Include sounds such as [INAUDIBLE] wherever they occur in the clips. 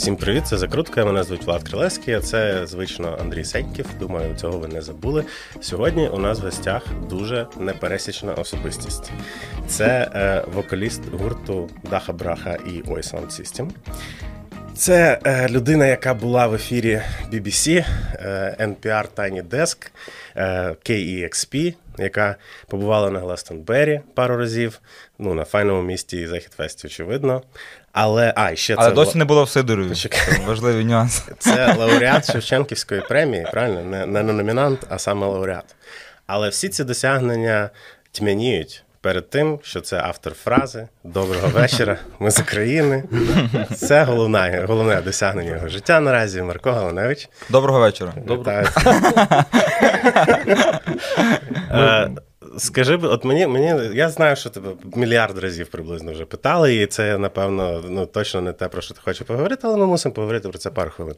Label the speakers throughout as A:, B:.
A: Всім привіт, це закрутка. Мене звуть Влад Крилевський, а це звично Андрій Сеньків. Думаю, цього ви не забули. Сьогодні у нас в гостях дуже непересічна особистість. Це е, вокаліст гурту Даха Браха і Ой Sound System. Це е, людина, яка була в ефірі BBC, е, NPR Tiny Desk, е, KEXP, яка побувала на Гластонбері пару разів. Ну, на файному місті Західфесті, очевидно. Але а, ще
B: Але
A: це
B: досі не було в Сидорові. Це важливий нюанс. [LAUGHS]
A: це лауреат Шевченківської премії, правильно? Не, не номінант, а саме лауреат. Але всі ці досягнення тьмяніють перед тим, що це автор фрази Доброго вечора, ми з України. Це головне, головне досягнення його життя наразі. Марко Галаневич.
B: Доброго вечора.
A: Вітаю. [LAUGHS] Скажи, от мені, мені, я знаю, що тебе мільярд разів приблизно вже питали, і це, напевно, ну точно не те, про що ти хочеш поговорити, але ми мусимо поговорити про це пару хвилин.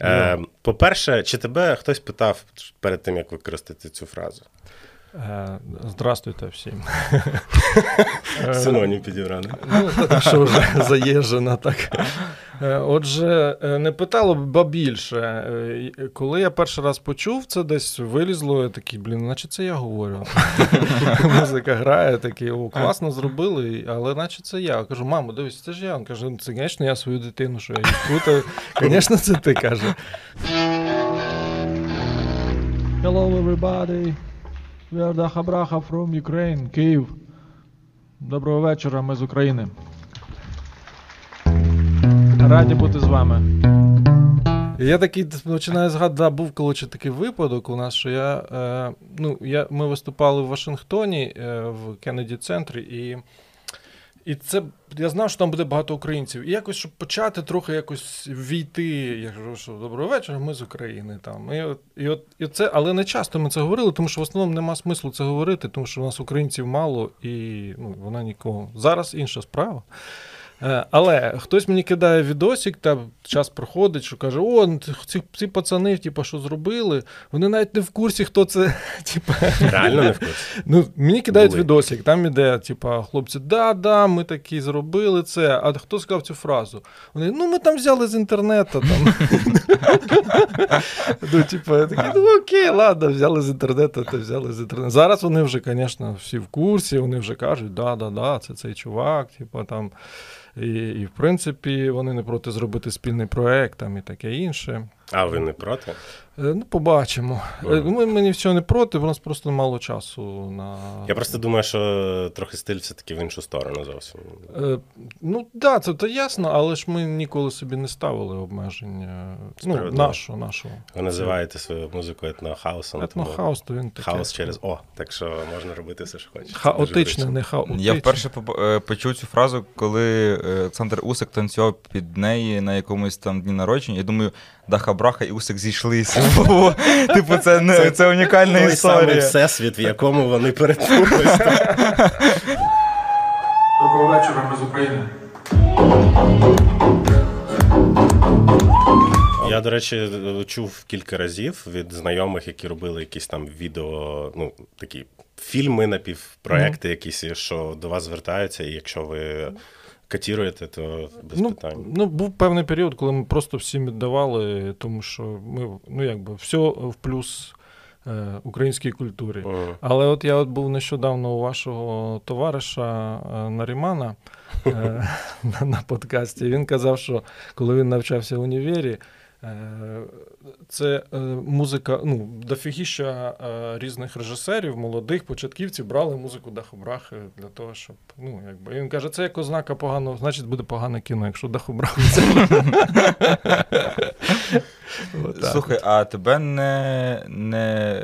A: Е, По-перше, чи тебе хтось питав перед тим, як використати цю фразу?
C: Е, Здравствуйте всім. [LAUGHS]
A: Синонім підібрали.
C: Ну, так що вже [LAUGHS] заїжджено так. Е, Отже, е, не питало, ба більше. Е, Коли я перший раз почув, це десь вилізло, я такий, блін, наче це я говорю. [LAUGHS] Музика грає, такий, о, класно зробили, але наче це я. Я Кажу, мамо, дивись, це ж я. Він каже, «Ну, це, звісно, я свою дитину, що я її путаю. Звісно, це ти каже. Hello, everybody. We Хабраха from Ukraine, Київ. Доброго вечора, ми з України. Раді бути з вами. Я такий починаю згадати, да, був коли такий випадок у нас, що я. Е, ну, я, ми виступали в Вашингтоні е, в Кеннеді центрі, і, і це я знав, що там буде багато українців. І якось, щоб почати трохи якось війти, я кажу, що доброго вечора, ми з України. Там. І, от, і, от, і це, але не часто ми це говорили, тому що в основному нема смислу це говорити, тому що у нас українців мало і ну, вона нікого. Зараз інша справа. Е, Але хтось мені кидає відосик, та час проходить, що каже: о, ну, ці, ці пацани, типу, що зробили, вони навіть не в курсі, хто це. [LAUGHS] Типу,
A: Реально не в курсі.
C: Ну, мені кидають
A: Були.
C: відосик, там іде, типа, хлопці, да, да, ми такі зробили це. А хто сказав цю фразу? Вони, ну, ми там взяли з інтернету. Там. [LAUGHS] ну, типа, я такий, ну окей, ладно, взяли з інтернету, то взяли з інтернету. Зараз вони вже, звісно, всі в курсі, вони вже кажуть, да, да, да, це цей чувак, типа там. І, і в принципі, вони не проти зробити спільний проект там і таке інше.
A: А ви не проти?
C: Е, Ну, побачимо. Е, Ми, ми ні всього не проти, у нас просто мало часу на.
A: Я просто думаю, що трохи стиль все-таки в іншу сторону зовсім.
C: Е, Ну, так, да, це то ясно, але ж ми ніколи собі не ставили обмеження. Ну, нашого, нашого.
A: Ви називаєте свою музику етнохаусом.
C: Етнохаус, то він таке.
A: Хаос через О, так що можна робити все, що хочеш.
C: Хаотичне, не хаотичне.
B: Я вперше е, почув цю фразу, коли Олександр Усик танцював під неї на якомусь там дні народження. Я думаю, Даха Браха і Усик зійшлися. Типу, це не це унікальна історія.
A: всесвіт, в якому вони перетнулися.
C: Доброго вечора, ми з України.
A: Я, до речі, чув кілька разів від знайомих, які робили якісь там відео, ну такі фільми, напівпроекти, якісь, що до вас звертаються, і якщо ви катіруєте, то без
C: ну,
A: питань.
C: Ну, був певний період, коли ми просто всім віддавали, тому що ми, ну, якби, все в плюс е, українській культурі.
A: Мгм.
C: Але от я от був нещодавно у вашого товариша е, Нарімана е, [LAUGHS] на, на подкасті. Він казав, що коли він навчався в універі, це е, музика, ну, дофігіща е, різних режисерів, молодих початківців брали музику Дахобрахи для того, щоб. Ну, якби. Він каже, це як ознака поганого, значить буде погане кіно, якщо. Отак.
B: Слухай, а тебе не,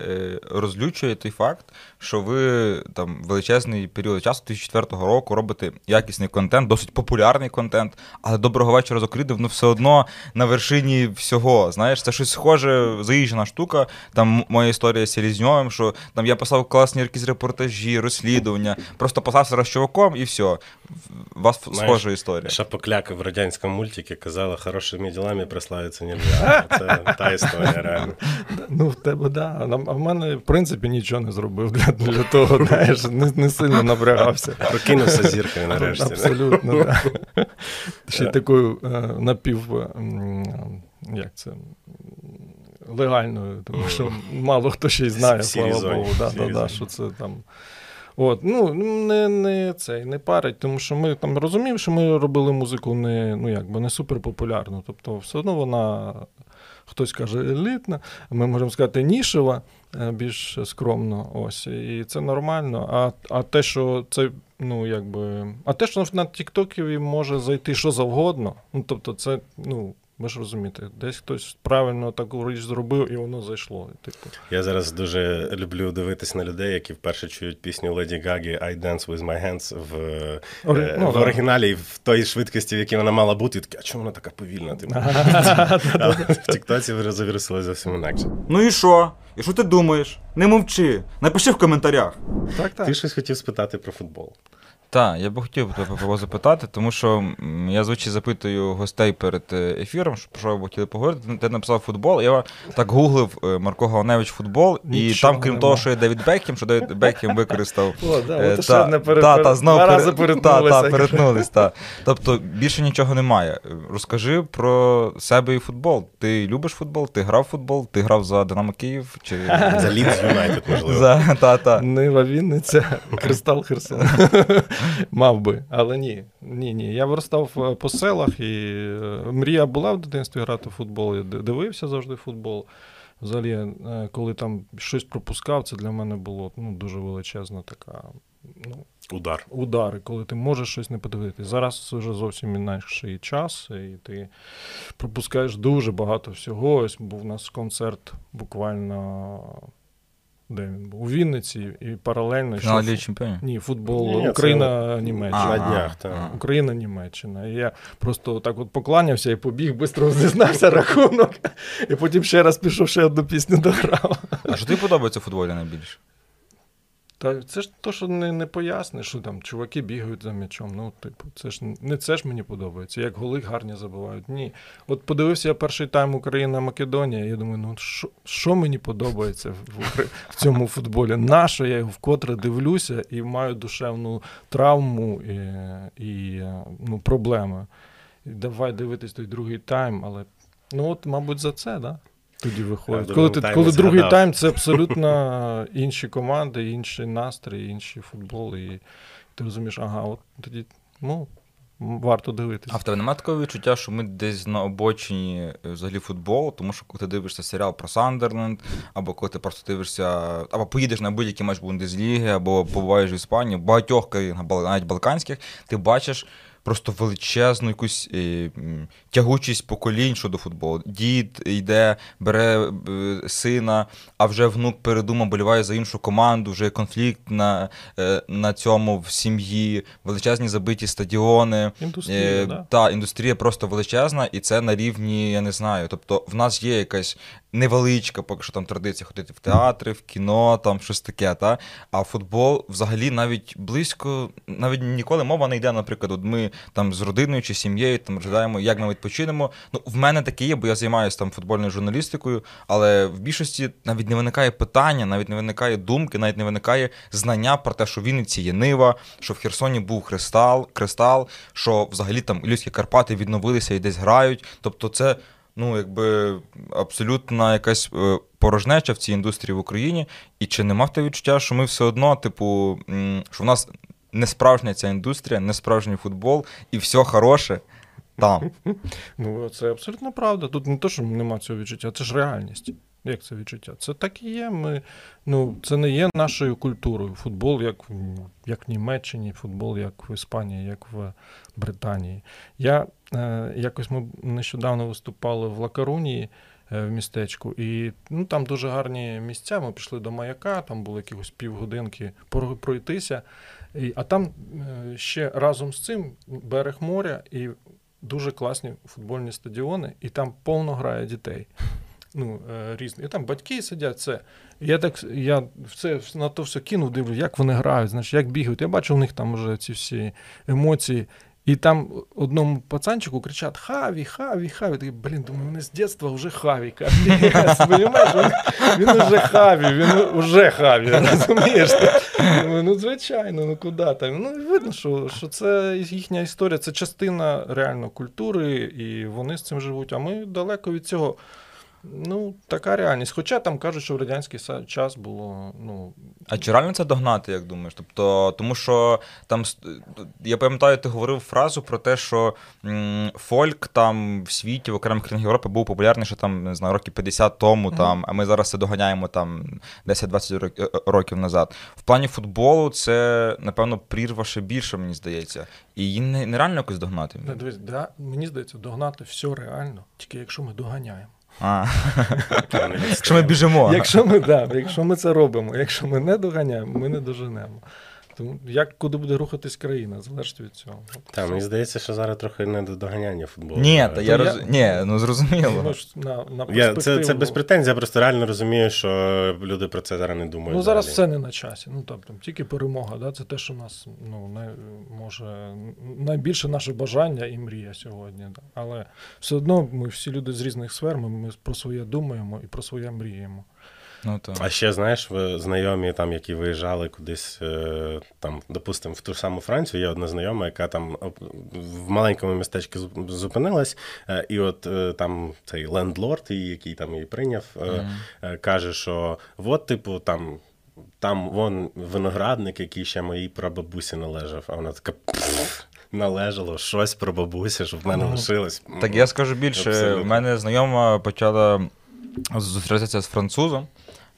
B: е, розлючує той факт, що ви там величезний період часу 2004 року робите якісний контент, досить популярний контент, але доброго вечора з України, воно все одно на вершині всього. Знаєш, це щось схоже, заїжджена штука. Там моя історія з Селізньовим, що там я писав класні якісь репортажі, розслідування, просто писався з чуваком і все. у вас
A: Знаєш,
B: схожа історія.
A: Шапокляк в радянському мультикі казала, хорошими ділами прославитися нельзя. Це та історія, реально. [LAUGHS]
C: Ну, в тебе, да. А в мене, в принципі, нічого не зробив для, для того, знаєш, не, не сильно напрягався.
A: Прокинувся зіркою нарешті.
C: Абсолютно, так. Да. Ще такою е, напів. Як це? Легальною, тому що мало хто ще й знає, слава Богу, да, да, да, що це там. От, ну, не, не, цей, не парить, тому що ми там розуміємо, що ми робили музику не, ну, якби, не суперпопулярну. Тобто, все одно вона, хтось каже, елітна, ми можемо сказати, нішева, е, більш скромно. Ось. І це нормально. А, а те, що це, ну, якби. А те, що на Тіктокі може зайти що завгодно, ну, тобто, це, ну. Ви ж розумієте, десь хтось правильно таку річ зробив, і воно зайшло. Типу.
A: Я зараз дуже люблю дивитись на людей, які вперше чують пісню Леді Гагі I Dance With My Hands в,
C: Ори-
A: е,
C: ну,
A: в
C: да.
A: оригіналі в той швидкості, в якій вона мала бути, такі, а чому вона така повільна? Типу? [LAUGHS] В Тіктоці завірусили зовсім інакше.
D: Ну і що? І що ти думаєш? Не мовчи. Напиши в коментарях.
C: Так, так.
A: Ти щось хотів спитати про футбол.
B: Так, я би хотів тебе запитати, тому що я звичайно запитую гостей перед е, ефіром, що- про що ви б хотіли поговорити. Ти написав футбол. Я так гуглив е, Марко Галаневич футбол, і
C: Нічого
B: там, крім
C: нема.
B: того, що є Девід Бекхем, що Девід Бекхем використав. [LAUGHS]
C: О, да,
B: е,
C: пере-
B: та, та, знов пере- Та, та, перетнулись, та. [LAUGHS] Тобто більше нічого немає. Розкажи про себе і футбол. Ти любиш футбол? Ти грав футбол? Ти грав за Динамо Київ? Чи...
A: За Лідс Юнайтед, можливо. [LAUGHS]
B: За, та, та.
C: Нива Вінниця, Кристал Херсон. [LAUGHS] Мав би, але ні. Ні, ні. Я виростав е, по селах, і е, мрія була в дитинстві грати в футбол. Я дивився завжди футбол. Взагалі, е, коли там щось пропускав, це для мене було ну, дуже величезна така. Ну,
A: Удар.
C: удари, коли ти можеш щось не подивитися. Зараз вже зовсім інакший час, і ти пропускаєш дуже багато всього. Ось був у нас концерт буквально. Де він був? У Вінниці і паралельно
B: Фінал
C: йшов-
B: Ліги Чемпіонів?
C: Ні, футбол
A: Ні, це
C: Україна-Німеччина.
A: На днях, так.
C: Україна-Німеччина. І я просто так от покланявся і побіг, швидко зізнався [LAUGHS] рахунок, і потім ще раз пішов, ще одну пісню дограв.
B: А що тобі подобається в футболі найбільше?
C: Та це ж то, що не, не поясниш, що там чуваки бігають за м'ячом. Ну, типу, це ж не це ж мені подобається. Як голи гарні забивають. Ні. От подивився я перший тайм Україна-Македонія. Я думаю, ну що, мені подобається в, в цьому футболі? Нащо я його вкотре дивлюся і маю душевну травму і, і ну, проблеми. Давай дивитись той другий тайм, але ну от, мабуть, за це, да? Тоді виходить. Коли, ти, коли другий
A: згадав.
C: тайм це абсолютно [LAUGHS] інші команди, інший настрій, інший футбол. І ти розумієш, ага, от тоді ну, варто дивитися.
B: А в тебе немає такого відчуття, що ми десь на обочині е, взагалі футболу, тому що коли ти дивишся серіал про Сандерленд, або коли ти просто дивишся, або поїдеш на будь-який матч Бундесліги, або побуваєш в Іспанії, в багатьох країнах, навіть балканських, ти бачиш. Просто величезну якусь е, тягучість поколінь щодо футболу. Дід йде, бере е, сина, а вже внук передумав, боліває за іншу команду, вже є конфлікт на, е, на цьому в сім'ї, величезні забиті стадіони.
C: Індустрія,
B: Е,
C: да.
B: Та, індустрія просто величезна, і це на рівні, я не знаю. Тобто, в нас є якась невеличка, поки що там традиція ходити в театри, в кіно, там щось таке. Та? А футбол взагалі навіть близько, навіть ніколи мова не йде, наприклад, от ми там з родиною чи сім'єю там розглядаємо, як ми відпочинемо. Ну, в мене таке є, бо я займаюся там футбольною журналістикою, але в більшості навіть не виникає питання, навіть не виникає думки, навіть не виникає знання про те, що в Вінниці є Нива, що в Херсоні був кристал, кристал, що взагалі там Ілюські Карпати відновилися і десь грають. Тобто, це ну, якби абсолютна якась е, порожнеча в цій індустрії в Україні. І чи нема в тебе відчуття, що ми все одно, типу, що в нас не справжня ця індустрія, не справжній футбол, і все хороше там.
C: Ну, це абсолютно правда. Тут не те, що нема цього відчуття, це ж реальність. Як це відчуття? Це так і є. Ми, ну, це не є нашою культурою. Футбол, як, як в Німеччині, футбол, як в Іспанії, як в Британії. Я е, якось ми нещодавно виступали в Лакарунії е, в містечку, і ну, там дуже гарні місця. Ми пішли до маяка, там було якихось півгодинки пройтися. А там е, ще разом з цим берег моря і дуже класні футбольні стадіони, і там повно грає дітей. ну, е, різні. І там батьки сидять, це. Я так я в це на то все кинув, дивлю, як вони грають, значить, як бігають. Я бачу у них там вже ці всі емоції. І там одному пацанчику кричать Хаві, Хаві, Хаві. Такий, блін, думаю, вони з дитинства вже Хаві. Він, він уже Хаві, він уже Хаві, розумієш? Думаю, ну, звичайно, ну куди там? Ну, видно, що, що це їхня історія, це частина реально культури, і вони з цим живуть. А ми далеко від цього. Ну, така реальність. Хоча там кажуть, що в радянський час було, ну,
B: А чи реально це догнати, як думаєш? Тобто, тому що там я пам'ятаю, ти говорив фразу про те, що фольк там в світі, в окремих країнах Європи був популярний ще там, не знаю, років 50 тому,
C: Мгм.
B: там, а ми зараз це доганяємо там 10-20 рок- е, років назад. В плані футболу це, напевно, прірва ще більше, мені здається. І її не, нереально якось догнати.
C: не дивись, да, мені здається, догнати все реально, тільки якщо ми доганяємо.
B: А, якщо ми біжимо.
C: Якщо ми, да, якщо ми це робимо, якщо ми не доганяємо, ми не доженемо. Тому як куди буде рухатись країна, залежить від цього.
A: Та, мені здається, що зараз трохи не до доганяння футболу.
B: Ні, та я роз...
C: я-
B: Ні, ну зрозуміло.
C: Ми ж на, на
A: Я, це, це без претензій, я просто реально розумію, що люди про це зараз не думають.
C: Ну зараз
A: взагалі.
C: все не на часі. Ну тобто тільки перемога. Да? Це те, що нас ну най, може найбільше наше бажання і мрія сьогодні. Да? Але все одно ми всі люди з різних сфер. Ми, ми про своє думаємо і про своє мріємо.
B: Ну, то.
A: А ще знаєш, ви знайомі, там, які виїжджали кудись, е, там, допустимо, в ту саму Францію, є одна знайома, яка там в маленькому містечку зупинилась, е, і от е, там цей лендлорд, який там її прийняв, е, каже, що от, типу, там. Там вон виноградник, який ще моїй прабабусі належав, а вона така належало щось про бабусі, щоб в мене
C: Ну,
A: лишилось.
B: Так я скажу більше,
A: Абсолютно.
B: в мене знайома почала зустрічатися з французом.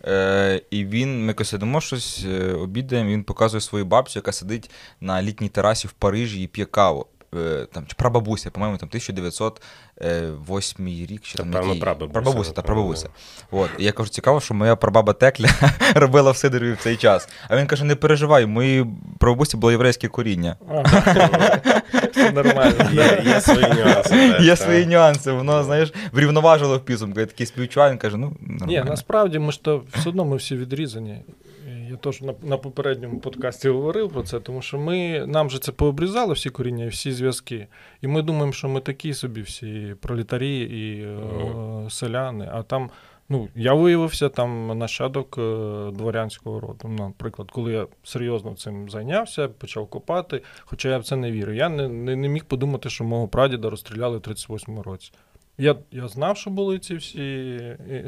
B: Е, і він, ми якось сидимо щось, е, обідаємо, він показує свою бабцю, яка сидить на літній терасі в Парижі і п'є каву. Е, там, чи прабабуся, по-моєму, там 1908 рік, чи там який?
A: прабабуся,
B: Прабабуся, та прабабуся. От. І я кажу, цікаво, що моя прабаба Текля [LAUGHS] робила в Сидорові в цей час. А він каже: не переживай, моїй прабабусі було єврейське коріння. [LAUGHS]
C: Нормально. [LAUGHS]
A: Є, є свої нюанси.
B: Є свої нюанси, воно, знаєш, врівноважило в підсумку. Я такий співчуваю, він каже, ну,
C: Ні, насправді ми ж то все одно ми всі відрізані. Я теж на, на попередньому подкасті говорив про це, тому що ми нам же це пообрізали всі коріння і всі зв'язки. І ми думаємо, що ми такі собі всі пролетарі і е, селяни. А там, ну, я виявився там нащадок е, дворянського роду. Наприклад, коли я серйозно цим зайнявся, почав копати, хоча я в це не вірю. Я не, не, не міг подумати, що мого прадіда розстріляли в 38-му році. Я, я знав, що були ці всі,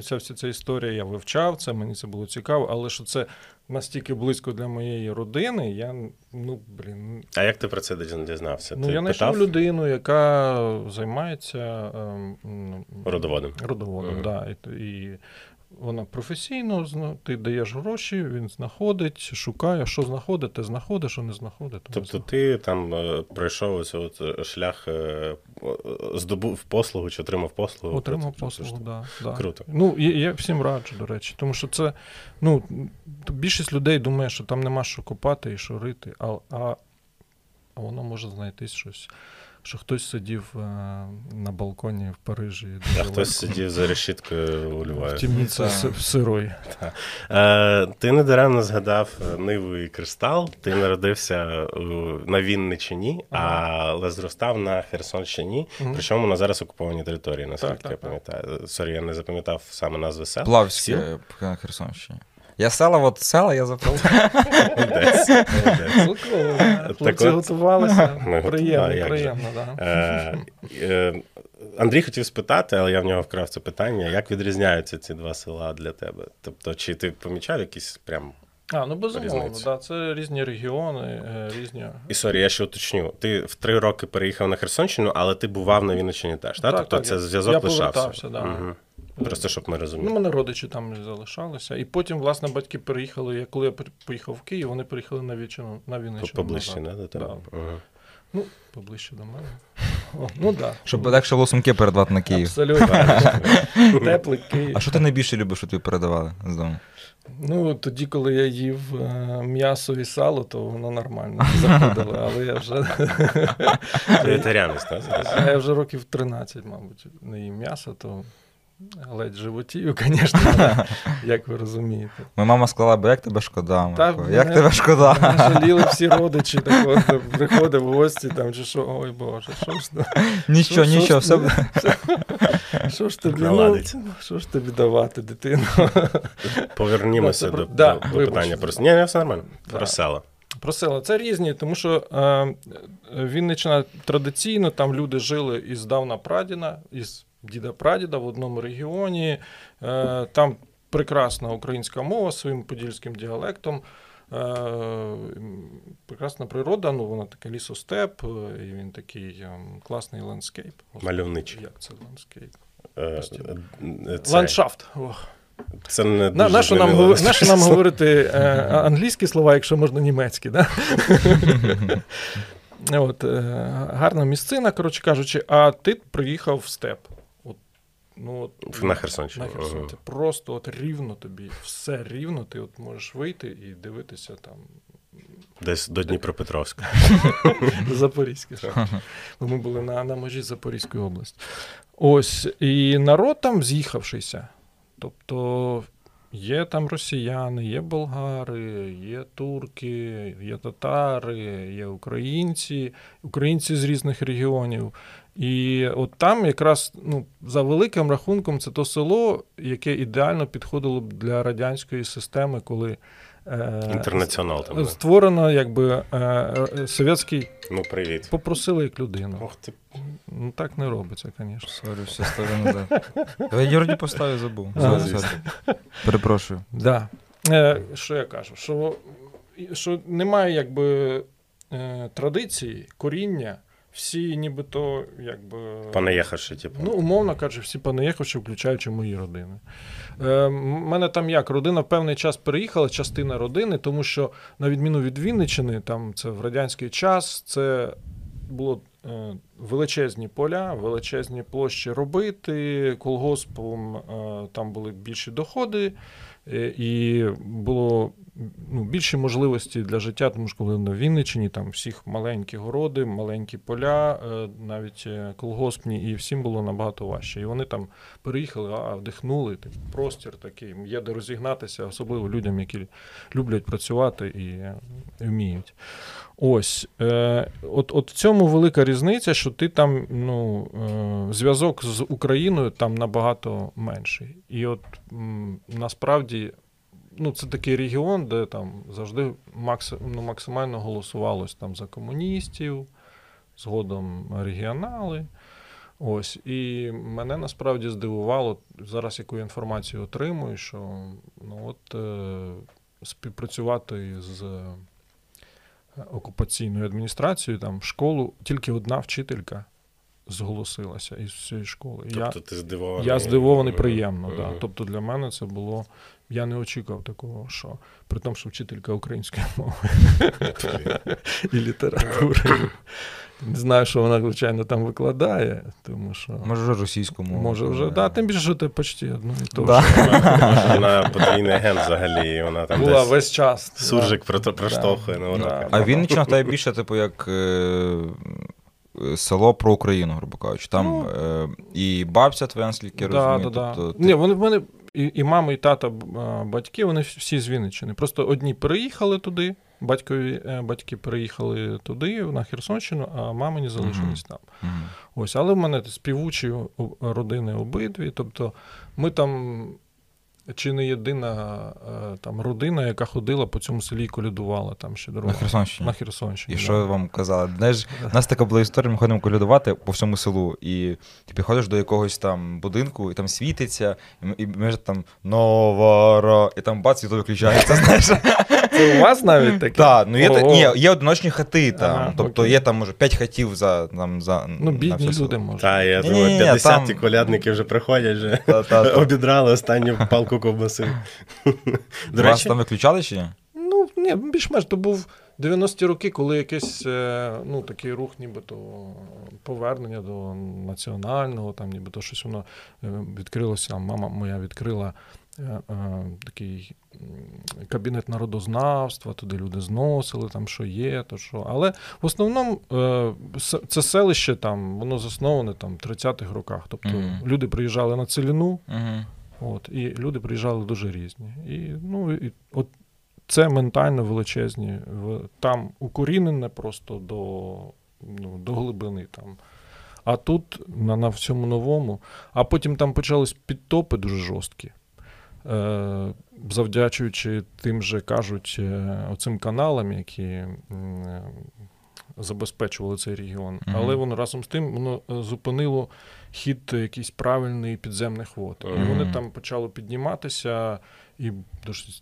C: ця вся ця історія, я вивчав це, мені це було цікаво, але що це настільки близько для моєї родини, я, ну, блін,
A: А як ти про це дізнався?
C: ну,
A: ти
C: я знайшов людину, яка займається ем,
A: родоводом?
C: родоводом,
A: Мгм.
C: да, і, і вона професійно, ти даєш гроші, він знаходить, шукає, що знаходить, те знаходить, що не знаходить.
A: Тобто
C: знаходить.
A: ти там е, пройшов ось от е, шлях, е, здобув послугу чи отримав послугу?
C: Отримав
A: Про
C: послугу,
A: це.
C: да, да.
A: Круто.
C: Ну, я, я всім раджу, до речі, тому що це, ну, більшість людей думає, що там нема що копати і що рити, а, а, а воно може знайтись щось. Що хтось сидів е, на балконі в Парижі.
A: А хтось
C: легко,
A: сидів за решіткою у
C: в
A: Львові.
C: темнице в сырой.
A: Е, ти недаремно згадав Ниву і Кристал. Ти народився е, на Вінниччині, але зростав на Херсонщині. Причому на зараз окупованій території, наскільки
C: Так, так,
A: я пам'ятаю. Sorry, я не запам'ятав саме назви сел.
B: Плавське на Херсонщині. Я села, от села, я.
C: Хлопці готувалися. Приємно, приємно, да.
A: Е, е, Андрій хотів спитати, але я в нього вкрав це питання: як відрізняються ці два села для тебе? Тобто, чи ти помічав якісь прям.
C: А, ну безумовно, да, це різні регіони, е, різні.
A: І sorry, я ще уточню. Ти в три роки переїхав на Херсонщину, але ти бував на Вінниччині теж, так?
C: Так,
A: Тобто
C: так,
A: це
C: я-
A: зв'язок
C: я
A: лишався.
C: повертався, да.
A: Мгм. Просто щоб ми
C: Ну,
A: розуміли.
C: мене родичі там залишалися. І потім, власне, батьки переїхали. Я коли я поїхав в Київ, вони переїхали на Вінниччину, на Вінниччину.
A: Поближче, не до тебе?
C: Да.
A: Мгм.
C: Ну, поближче до мене. О, ну. Да.
B: Щоб легше було сумки передавати на Київ.
C: Абсолютно. [LAUGHS] Теплий Київ.
B: А що ти найбільше любиш, що тобі передавали з дому?
C: Ну, тоді, коли я їв е, м'ясо і сало, то воно нормально заходило, але я вже, [LAUGHS]
A: Вегетаріанець, так?
C: а я вже років 13, мабуть, не їм м'ясо, то ледь животію, [LAUGHS] звісно, як ви розумієте.
B: Моя мама сказала, бо як тебе шкода,
C: Та
B: Як
C: мене-
B: тебе шкода? [LAUGHS]
C: Мене жаліли всі родичі, так от, приходив в гості, там, чи що, ой Боже, що ж, то? Нічого,
B: нічого, все буде. [LAUGHS]
C: що ж тобі, ну, що ж тобі давати, дитину?
A: Повернімося до,
C: да,
A: до, до питання про ні, все нормально.
C: Да.
A: Про села.
C: Про села. Це різні, тому що е, Вінниччина традиційно там люди жили із давна прадіда, із діда прадіда в одному регіоні. Е, там прекрасна українська мова своїм подільським діалектом. Е, прекрасна природа, ну вона така лісостеп, е, і він такий класний landscape.
A: Мальовничий.
C: Як це
A: landscape? Це-
C: Ландшафт. Ох.
A: Це не дуже
C: на, що нам, говор- на що нам говорити англійські слова, якщо можна німецькі, да? [LAUGHS] От, гарна місцина, коротше кажучи, а ти приїхав в степ. Ну, от,
A: На Херсонщині.
C: На Херсон.
A: Ага.
C: Просто от рівно тобі, все рівно, ти от можеш вийти і дивитися там
A: Десь до Дніпропетровська. [LAUGHS]
C: Запорізьке. Ми були на, на межі Запорізької області. Ось, і народ там з'їхавшися. Тобто є там росіяни, є болгари, є турки, є татари, є українці, українці з різних регіонів. І от там якраз ну, за великим рахунком це то село, яке ідеально підходило б для радянської системи, коли е,
A: Інтернаціонал там.
C: створено якби е, е, совєтський
A: Ну, привіт.
C: попросили як людину.
A: Ох ти.
C: Ну так не робиться, звісно.
B: Sorry, все ставлю назад. Я вроді поставив, забув. Перепрошую.
C: Да. Е, що я кажу? Що, що немає якби е, традиції, коріння, всі нібито якби.
A: Понаїхавши, типу.
C: Ну, умовно кажучи, всі понаїхавши, включаючи мої родини. Е, мене там як родина в певний час переїхала, частина родини, тому що, на відміну від Вінниччини, там це в радянський час, це було е, величезні поля, величезні площі робити. Колгоспом е, там були більші доходи, і було ну, більші можливості для життя, тому що коли на Вінниччині там всіх маленькі городи, маленькі поля, е, навіть е, колгоспні, і всім було набагато важче. І вони там переїхали, а вдихнули такий простір такий, є де розігнатися, особливо людям, які люблять працювати і е, вміють. Ось, е, от, от в цьому велика різниця, що ти там, ну, е, зв'язок з Україною там набагато менший. І от м, насправді, ну, це такий регіон, де там завжди макс, ну, максимально голосувалось там за комуністів, згодом регіонали. Ось, і мене насправді здивувало зараз, яку інформацію отримую, що ну, от, е, співпрацювати з окупаційною адміністрацією, там в школу тільки одна вчителька зголосилася із цієї школи. я,
A: Тобто ти здивований.
C: я здивований
A: Ага.
C: приємно. Да. Тобто для мене це було. Я не очікував такого, що при тому, що вчителька української мови і літератури. Не знаю, що вона, звичайно, там викладає, тому що.
B: Може, вже російську мову.
C: Може вже, да, тим більше, що ти почти одно і то
B: Да.
A: Вона подвійний агент взагалі, вона там
C: була весь час.
A: суржик проштовхує на уроках.
B: А Вінниччина в тебе більше, типу, як е, село про Україну, грубо кажучи. Там
C: Ну,
B: е, і бабця твоя, наскільки розумію.
C: да, да.
B: тобто, ти-
C: Ні, вони в мене і, і мама, і тата, батьки, вони всі з Вінниччини. Просто одні переїхали туди, батькові, е, батьки переїхали туди, на Херсонщину, а мамині залишились там.
B: Мгм.
C: Ось, але в мене співучі родини обидві. Тобто ми там. Чи не єдина е, там родина, яка ходила по цьому селі і колядувала там ще
B: На
C: дорога.
B: Херсонщині.
C: На Херсонщині.
B: І
C: да.
B: що вам казали? Знаєш, у нас така була історія, ми ходимо колядувати по всьому селу, і ти підходиш до якогось там будинку, і там світиться, і ми, і ми там Новара, і там бац, світло виключається. [LAUGHS] Знаєш?
C: Це у вас навіть таке?
B: Так, ну є, ні, є одиночні хати там.
C: Ага,
B: тобто
C: окей.
B: є там, може, 5 хатів за. Там, за
C: Ну,
B: на
C: бідні люди можуть.
A: Та, я думаю, 50
B: там-
A: колядники вже приходять, вже обідрали останню палку ковбаси. До
B: Вас
A: речі,
B: там виключали чи ні?
C: Ну, ні, більш-менш то був 90-ті роки, коли якийсь е, ну, такий рух, нібито повернення до національного, там нібито щось воно е, відкрилося. Мама моя відкрила такий кабінет народознавства, туди люди зносили, там що є, то що. Але в основному е, це селище там, воно засноване там в 30-х роках. Тобто
B: Мгм.
C: люди приїжджали на целіну,
B: Угу.
C: От, і люди приїжджали дуже різні. І, ну, і, от це ментально величезні. Там укорінене просто до, ну, до глибини. Там. А тут на, на всьому новому. А потім там почались підтопи дуже жорсткі. Е, завдячуючи тим же кажуть, е, оцим каналам, які забезпечували цей регіон.
B: Мгм.
C: Але воно разом з тим воно е, зупинило хід якийсь правильний підземних вод. І вони там почали підніматися, і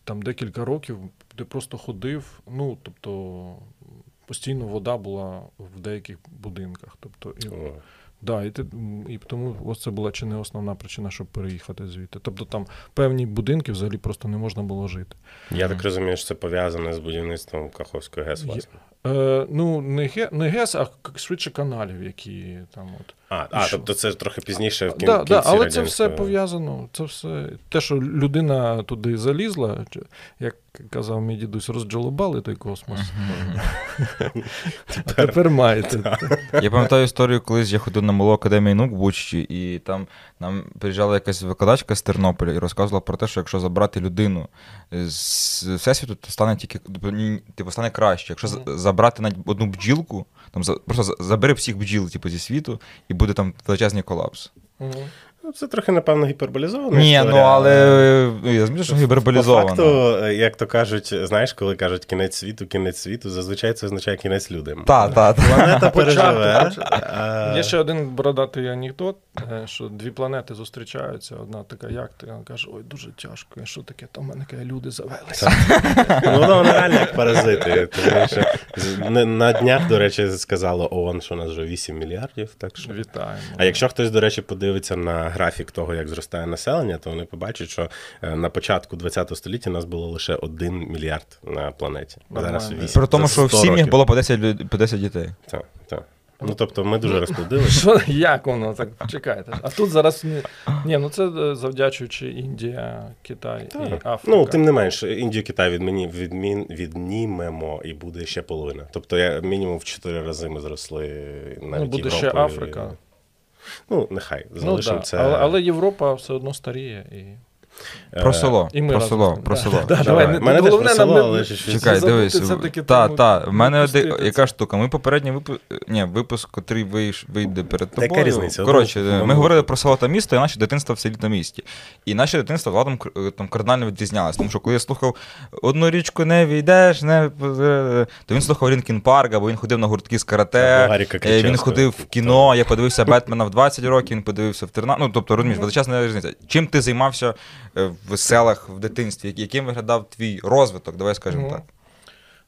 C: там декілька років ти просто ходив. Ну, тобто постійно вода була в деяких будинках. Тобто, і,
A: О.
C: да, і, ти, і тому ось це була чи не основна причина, щоб переїхати звідти. Тобто там певні будинки взагалі просто не можна було жити.
A: Я так розумію, що це пов'язане з будівництвом Каховської ГЕС, власне.
C: Е, ну, не, ге, не ГЕС, а швидше каналів, які там от.
A: А, а
C: що?
A: тобто це трохи пізніше в кін...
C: Да,
A: кінці
C: да, але це все пов'язано. Це все те, що людина туди залізла, як казав мій дідусь, розджолобали той космос. А тепер маєте. [LAUGHS]
B: Я пам'ятаю історію, колись я ходив на малу академію наук в Бучі, і там нам приїжджала якась викладачка з Тернополя і розказувала про те, що якщо забрати людину з всесвіту, то стане тільки тобто, типу, стане краще. Якщо забрати навіть одну бджілку, там за- просто забери всіх бджіл, типу, зі світу, і буде там величезний колапс.
A: Ну, це трохи, напевно, гіперболізовано.
B: Ні, ну але ну, я зміг, що гіперболізовано.
A: По факту, як то кажуть, знаєш, коли кажуть кінець світу, кінець світу, зазвичай це означає кінець людям.
B: Так, так.
A: Планета [LAUGHS] переживе.
C: Є ще один бородатий анекдот, що дві планети зустрічаються. Одна така, як ти? Вона каже, ой, дуже тяжко. І що таке? Там в мене каже, люди завелися.
A: Ну, воно реально як паразити. Тому що на днях, до речі, сказало ООН, що у нас вже 8 мільярдів. Так що...
C: Вітаємо.
A: А якщо хтось, до речі, подивиться на графік того, як зростає населення, то вони побачать, що е, на початку ХХ століття нас було лише 1 мільярд на планеті. Зараз
C: Нормально.
A: 8.
B: При тому, що в
A: 100
B: сім'ях було по 10, люд- по 10 дітей.
A: Так, так. Ну, тобто, ми дуже розплодилися.
C: Що, як воно так чекайте? А тут зараз ні, ні ну це е, завдячуючи Індія, Китай і Африка.
A: Ну, тим не менш, Індію Китай відміні, відмін, віднімемо і буде ще половина. Тобто, я, мінімум в 4 рази ми зросли навіть
C: ну, буде
A: Європою.
C: ще Африка.
A: Ну, нехай,
C: Ну, да.
A: це.
C: але, але Європа все одно старіє. І...
A: е,
B: Про село.
C: І ми
B: Про
C: разом
B: село. Про
C: Да,
B: село.
C: да,
A: Давай.
C: давай, не-
A: Мене теж
C: головне
A: про
C: нам не-
A: щось-
B: Чекай,
C: забути
B: дивись.
C: все-таки
B: Та,
C: тему,
B: та. В мене
C: не
B: оди- яка штука. Ми попередній випуск, ні, випуск, котрий вийш- вийде перед
A: Яка
B: тобою.
A: різниця?
B: Коротше,
A: Одного-
B: ми говорили про село та місто і наше дитинство в селі та місті. І наше дитинство владом кр- там кардинально відрізнялось. Тому що коли я слухав одну річку не війдеш, не е, то він слухав Лінкін Парк, або він ходив на гуртки з карате.
A: Гаріка
B: е, Він
A: Кричевського.
B: ходив в кіно, я подивився Бетмена в 20 років, він подивився в 13. Ну, тобто, розумієш, величезна різниця. Чим ти займався е, в селах в дитинстві? Яким виглядав твій розвиток, давай скажемо так.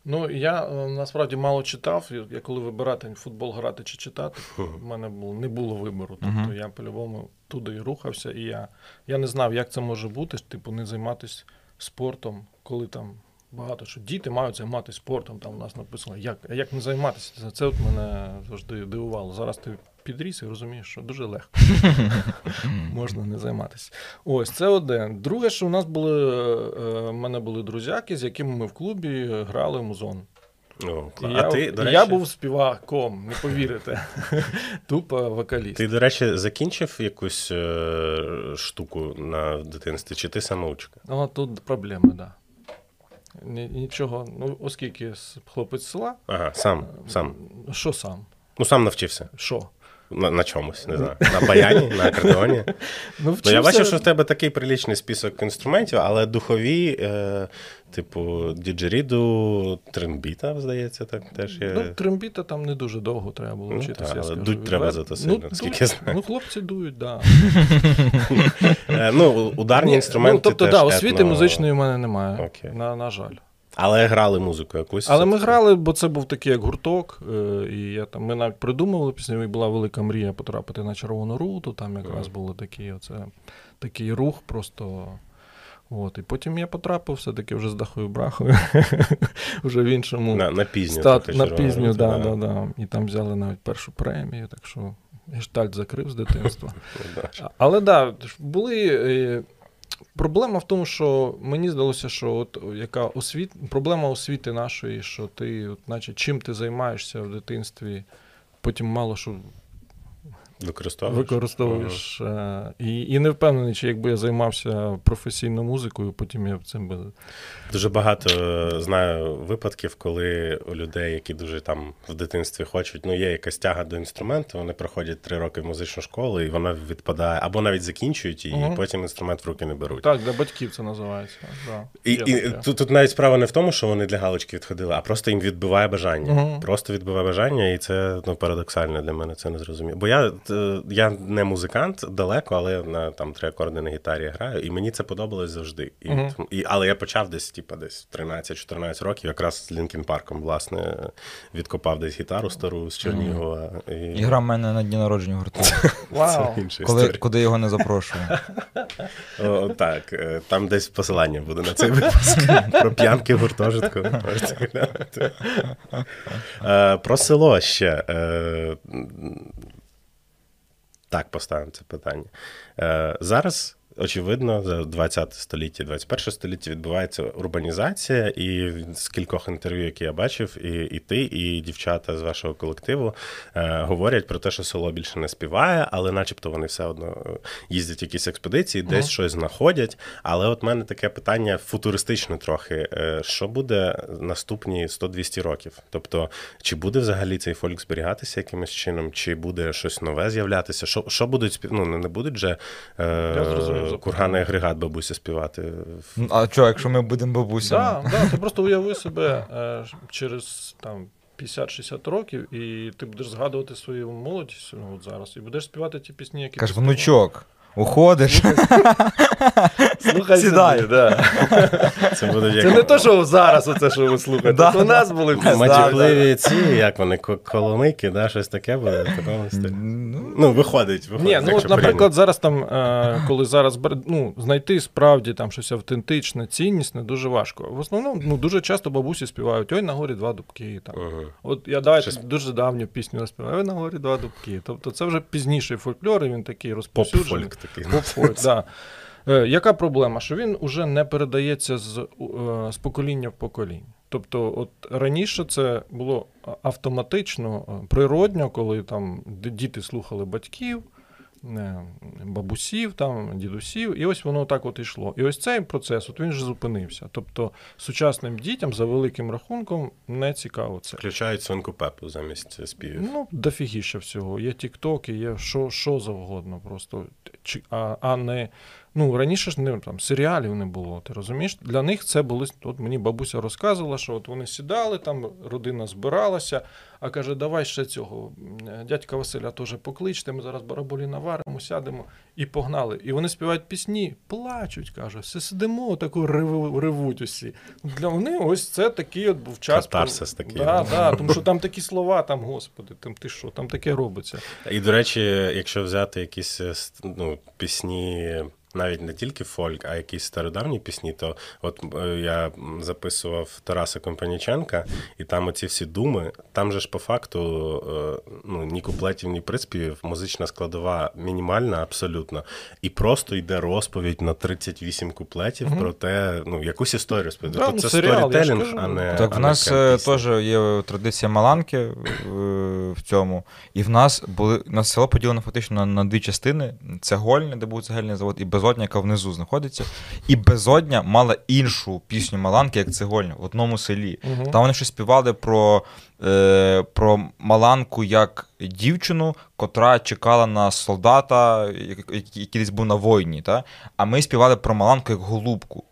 C: Ну, я е, насправді мало читав. Я- коли вибирати футбол грати чи читати, в мене було, не було вибору. Тобто
B: Мгм.
C: я по-любому туди і рухався, і я, я не знав, як це може бути, типу, не займатися спортом, коли там. Багато що діти мають займатися спортом, там у нас написано, як, як не займатися. Це, це от мене завжди дивувало. Зараз ти підріс і розумієш, що дуже легко. [LAUGHS] Можна не займатися. Ось це одне. Друге, що у нас були е, в мене були друзяки, з якими ми в клубі грали музон.
A: О,
C: І
A: а
C: я,
A: ти, до речі,
C: я був співаком, не повірите. [LAUGHS] Тупо вокаліст.
A: ти, до речі, закінчив якусь е, штуку на дитинстві, чи ти самоучка?
C: Ну, тут проблеми, так. Да. Ні- Нічого, ну, оскільки хлопець з села,
A: Ага, сам, сам.
C: що сам?
A: Ну, сам навчився.
C: Що?
A: На, на чомусь, не знаю. На баяні, на акордеоні. [LAUGHS]
C: Ну,
A: Ну, я бачив, що в тебе такий прилічний список інструментів, але духові, е, типу, діджеріду, трембіта, здається, так теж є.
C: Ну, трембіта там не дуже довго треба було
A: Ну,
C: вчитися.
A: так,
C: я
A: але дуть треба
C: відверто.
A: зато сильно,
C: ну,
A: наскільки
C: дуть-
A: я знаю.
C: Ну, хлопці дують, так. [LAUGHS]
A: Е, ну, ударні
C: Ні,
A: інструменти.
C: Ну, тобто, да, освіти музичної в мене немає. На жаль.
A: Але грали музику якусь.
C: Але ми грали, бо це був такий як гурток, е, і я там, ми навіть придумували пісню, і була велика мрія потрапити на червону руту. Там якраз були такі, оце, такий рух просто. От, і потім я потрапив все-таки вже з дахою брахою, [LAUGHS] вже в іншому
A: На, на пізню.
C: стат, на пізню,
A: рута,
C: да, да, да. І там взяли навіть першу премію, так що гештальт закрив з дитинства. [LAUGHS]
A: Ну,
C: Але так, да, були. Проблема в тому, що мені здалося, що от яка освіт... проблема освіти нашої, що ти, от, наче, чим ти займаєшся в дитинстві, потім мало що
A: Використовуєш?
C: використовуєш. е, І, і не впевнений, чи якби я займався професійно музикою, потім я б цим би.
A: Дуже багато е, знаю випадків, коли у людей, які дуже там в дитинстві хочуть, ну є якась тяга до інструменту, вони проходять три роки в музичну школу, і вона відпадає, або навіть закінчують, і
C: Мгм.
A: потім інструмент в руки не беруть.
C: Так, для батьків це називається. Да.
A: І, і тут, тут навіть справа не в тому, що вони для галочки відходили, а просто їм відбиває бажання.
C: Мгм.
A: Просто відбиває бажання, і це ну, парадоксально для мене, це не зрозуміло. Бо я, я не музикант далеко, але на там три акорди на гітарі граю, і мені це подобалось завжди. І, тому- і, але я почав десь, типа, десь 13-14 років, якраз з Лінкін Парком, власне, відкопав десь гітару стару з Чернігова. І,
B: І гра в мене на дні народження гурту, [LAUGHS]
C: Вау.
A: Це інша
B: коли, куди його не запрошував.
A: О, так, е, там десь посилання буде на цей випуск [LAUGHS] про п'янки в гуртожитку. Можете глянути. Е, Про село ще. Так, поставимо це питання. Е, Зараз. Очевидно, за 20 століття, 21 століття відбувається урбанізація, і з кількох інтерв'ю, які я бачив, і, і ти, і дівчата з вашого колективу е, говорять про те, що село більше не співає, але начебто вони все одно е, їздять в якісь експедиції, десь
C: Мгм.
A: щось знаходять. Але от мене таке питання футуристичне трохи: Е, що буде наступні 100-200 років? Тобто, чи буде взагалі цей фольк зберігатися якимось чином, чи буде щось нове з'являтися? Що, що будуть ну, не будуть же
C: Я
A: е,
C: запитання.
A: Курганний агрегат бабуся співати?
B: А що, якщо ми будемо бабусями?
C: Да, да, ти просто уяви себе е, через там 50-60 років, і ти будеш згадувати свою молодість ну, от зараз, і будеш співати ті пісні, які
B: Каже, внучок, уходиш. [LAUGHS]
C: Слухай
B: Сідай.
C: сюди, да. [LAUGHS]
A: Це буде як...
C: Це не то, що зараз оце, що ви слухаєте.
B: Да,
C: Це у нас були
A: матюкливі ці, як вони, ко- коломийки, да, щось таке буде.
B: Ну,
A: Ну, виходить, виходить.
C: Ні, ну от, наприклад, зараз там, е, коли зараз ну, знайти справді там щось автентичне, ціннісне, дуже важко. В основному ну, дуже часто бабусі співають ой на горі два дубки. Там.
A: Мгм.
C: От я давайте
A: Щось-
C: дуже давню пісню розпіваю, ой на горі два дубки. Тобто це вже пізніший фольклор, і він такий розповсюджений.
A: Поп-фольк такий. [LAUGHS]
C: Да. Е, Яка проблема? Що він уже не передається з, е, з покоління в покоління. Тобто, от раніше це було автоматично, е, природньо, коли там діти слухали батьків, бабусів, там, дідусів, і ось воно так от йшло. І ось цей процес, от він же зупинився. Тобто сучасним дітям за великим рахунком не цікаво це.
A: Включають свинку Пепу замість співів.
C: Ну, дофігіше всього. Є тіктоки, є що, що завгодно просто. А, а не. Ну, раніше ж не там серіалів не було, ти розумієш? Для них це були. От мені бабуся розказувала, що от вони сідали, там родина збиралася, а каже, давай ще цього. Дядька Василя теж покличте, ми зараз бараболі наваримо, сядемо і погнали. І вони співають пісні, плачуть, каже, все сидимо, таку реву, ревуть усі. Для вони ось це такий от був час.
A: Катарсис такий,
C: Да,
A: да.
C: да, тому що там такі слова, там, господи, там ти що, там таке робиться.
A: І, до речі, якщо взяти якісь е, ну, пісні, навіть не тільки фольк, а якісь стародавні пісні, то от е, я записував Тараса Компаніченка, і там оці всі думи, там же ж по факту е, ну, ні куплетів, ні приспівів, музична складова мінімальна абсолютно. І просто йде розповідь на 38 куплетів
C: Мгм.
A: про те, ну, якусь історію розповідати.
C: Да, ну,
A: це
C: серіал,
A: сторітелінг, а не.
B: Так,
A: а
B: в нас е, теж є традиція Маланки в цьому. І в нас були нас село поділено фактично на, на дві частини: це Гольне, де був цегельний завод, і Безодня, яка внизу знаходиться. І Безодня мала іншу пісню Маланки, як цегольня, в одному селі.
C: Угу.
B: Там вони щось співали про, е, про Маланку як дівчину, котра чекала на солдата, який який десь був на війні. Та? А ми співали про Маланку як голубку.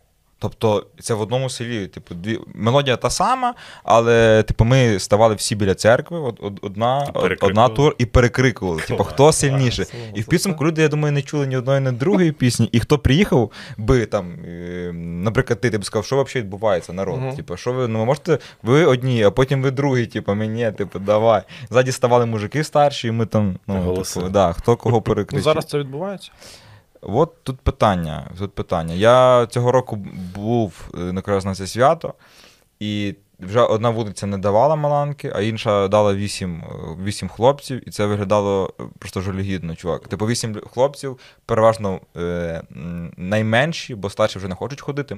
B: Тобто це в одному селі, типу, дві мелодія та сама, але типу, ми ставали всі біля церкви, од, од- одна, од- одна тур і перекрикували. Типу, хто сильніше. І в підсумку люди, я думаю, не чули ні одної, ні другої пісні. І хто приїхав би там, е, наприклад, ти, ти б сказав, що взагалі відбувається, народ?
C: Мгм.
B: Типу, що ви ну ви можете, ви одні, а потім ви другі, типу, мені, типу, давай. Ззаді ставали мужики старші, і ми там, ну, типу, да, хто кого
C: Ну, зараз це відбувається.
B: От тут питання. Тут питання. Я цього року був е, якраз на це свято, і вже одна вулиця не давала Маланки, а інша дала вісім, е, вісім хлопців, і це виглядало е, просто жалюгідно, чувак. Типу, вісім хлопців, переважно е, найменші, бо старші вже не хочуть ходити.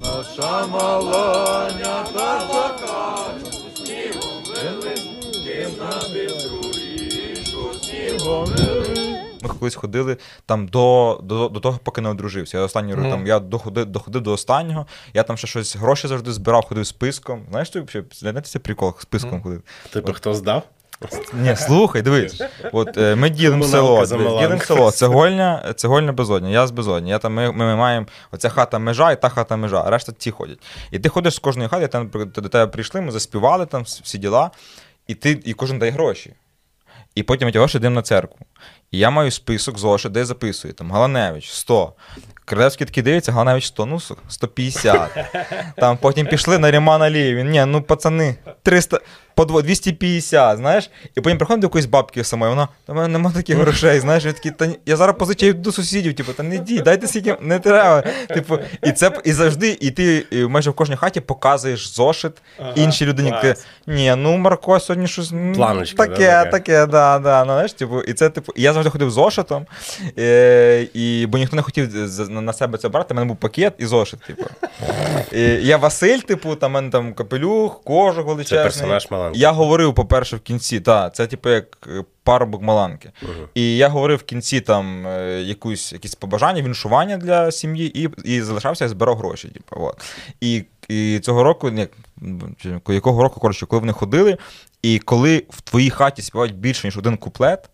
B: Ми колись ходили там до, до, до того, поки не одружився. Я останній
C: Мгм.
B: там я доходив, доходив до останнього. Я там ще щось гроші завжди збирав, ходив списком. Знаєш, ти взагалі, це прикол списком
C: Мгм.
B: ходив.
A: Типу, хто здав?
B: Ні, слухай, дивись. От е, ми ділимо село. Ділимо село. Цегольня, цегольня безодня. Я з безодня. Я там, ми, ми маємо оця хата межа і та хата межа, а решта ті ходять. І ти ходиш з кожної хати, там до тебе прийшли, ми заспівали там всі діла, і ти, і кожен дає гроші. І потім ті гроші йдемо на церкву. І я маю список зошит, де записую. Там Галаневич 100. Крилевський такий дивиться, Галаневич 100, ну 150. Там потім пішли на Рімана Лівін. Ні, ну пацани, 300, по 250, знаєш? І потім приходить до якоїсь бабки самої, вона, та в мене нема таких грошей, знаєш, я такий, та ні- я зараз позичаю до сусідів, типу, та не йди, дайте скільки, не треба. Типу, і це і завжди, і ти і майже в кожній хаті показуєш зошит
C: Ага,
B: іншій людині. Ти, ні, ну Марко сьогодні щось м,
A: Планочка,
B: таке,
A: да, таке.
B: таке, да, да. Ну, знаєш, типу, і це, типу, і я завжди ходив зошитом, е, і, бо ніхто не хотів на, себе це брати, у мене був пакет і зошит, типу. І я Василь, типу, там мене там капелюх, кожух
A: Це персонаж Маланки.
B: Я говорив, по-перше, в кінці, та, це типу як е, парубок Маланки.
A: Мгм.
B: І я говорив в кінці там е, якусь, якісь побажання, віншування для сім'ї, і, і залишався, я збирав гроші. Типу, от. І, і цього року, як, якого року, коротше, коли вони ходили, і коли в твоїй хаті співають більше, ніж один куплет.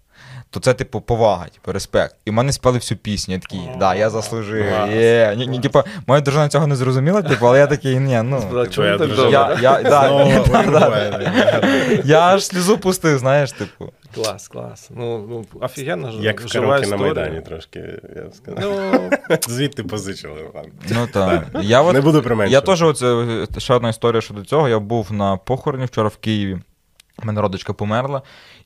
B: То це, типу, повага, типу, респект. І в мене спали всю пісню. Я такий, да, я заслужив. Є. Ні, ні, типу, моя дружина цього не зрозуміла, типу, але я такий, ні, ну.
A: Типу,
C: чому
A: я
C: так?
B: Я, я, да,
A: Знову [LAUGHS]
B: да, да, я аж слізу пустив, знаєш, типу.
C: Клас, клас. Ну, ну офігенна ж
A: Як в
C: жива
A: караоке на
C: історія.
A: Майдані трошки, я б сказав.
C: Ну, [LAUGHS]
A: Звідти позичили вам.
B: Ну так. Я, от,
A: Не буду
B: я
A: применшувати.
B: теж оце, ще одна історія щодо цього. Я був на похороні вчора в Києві. У мене родичка померла,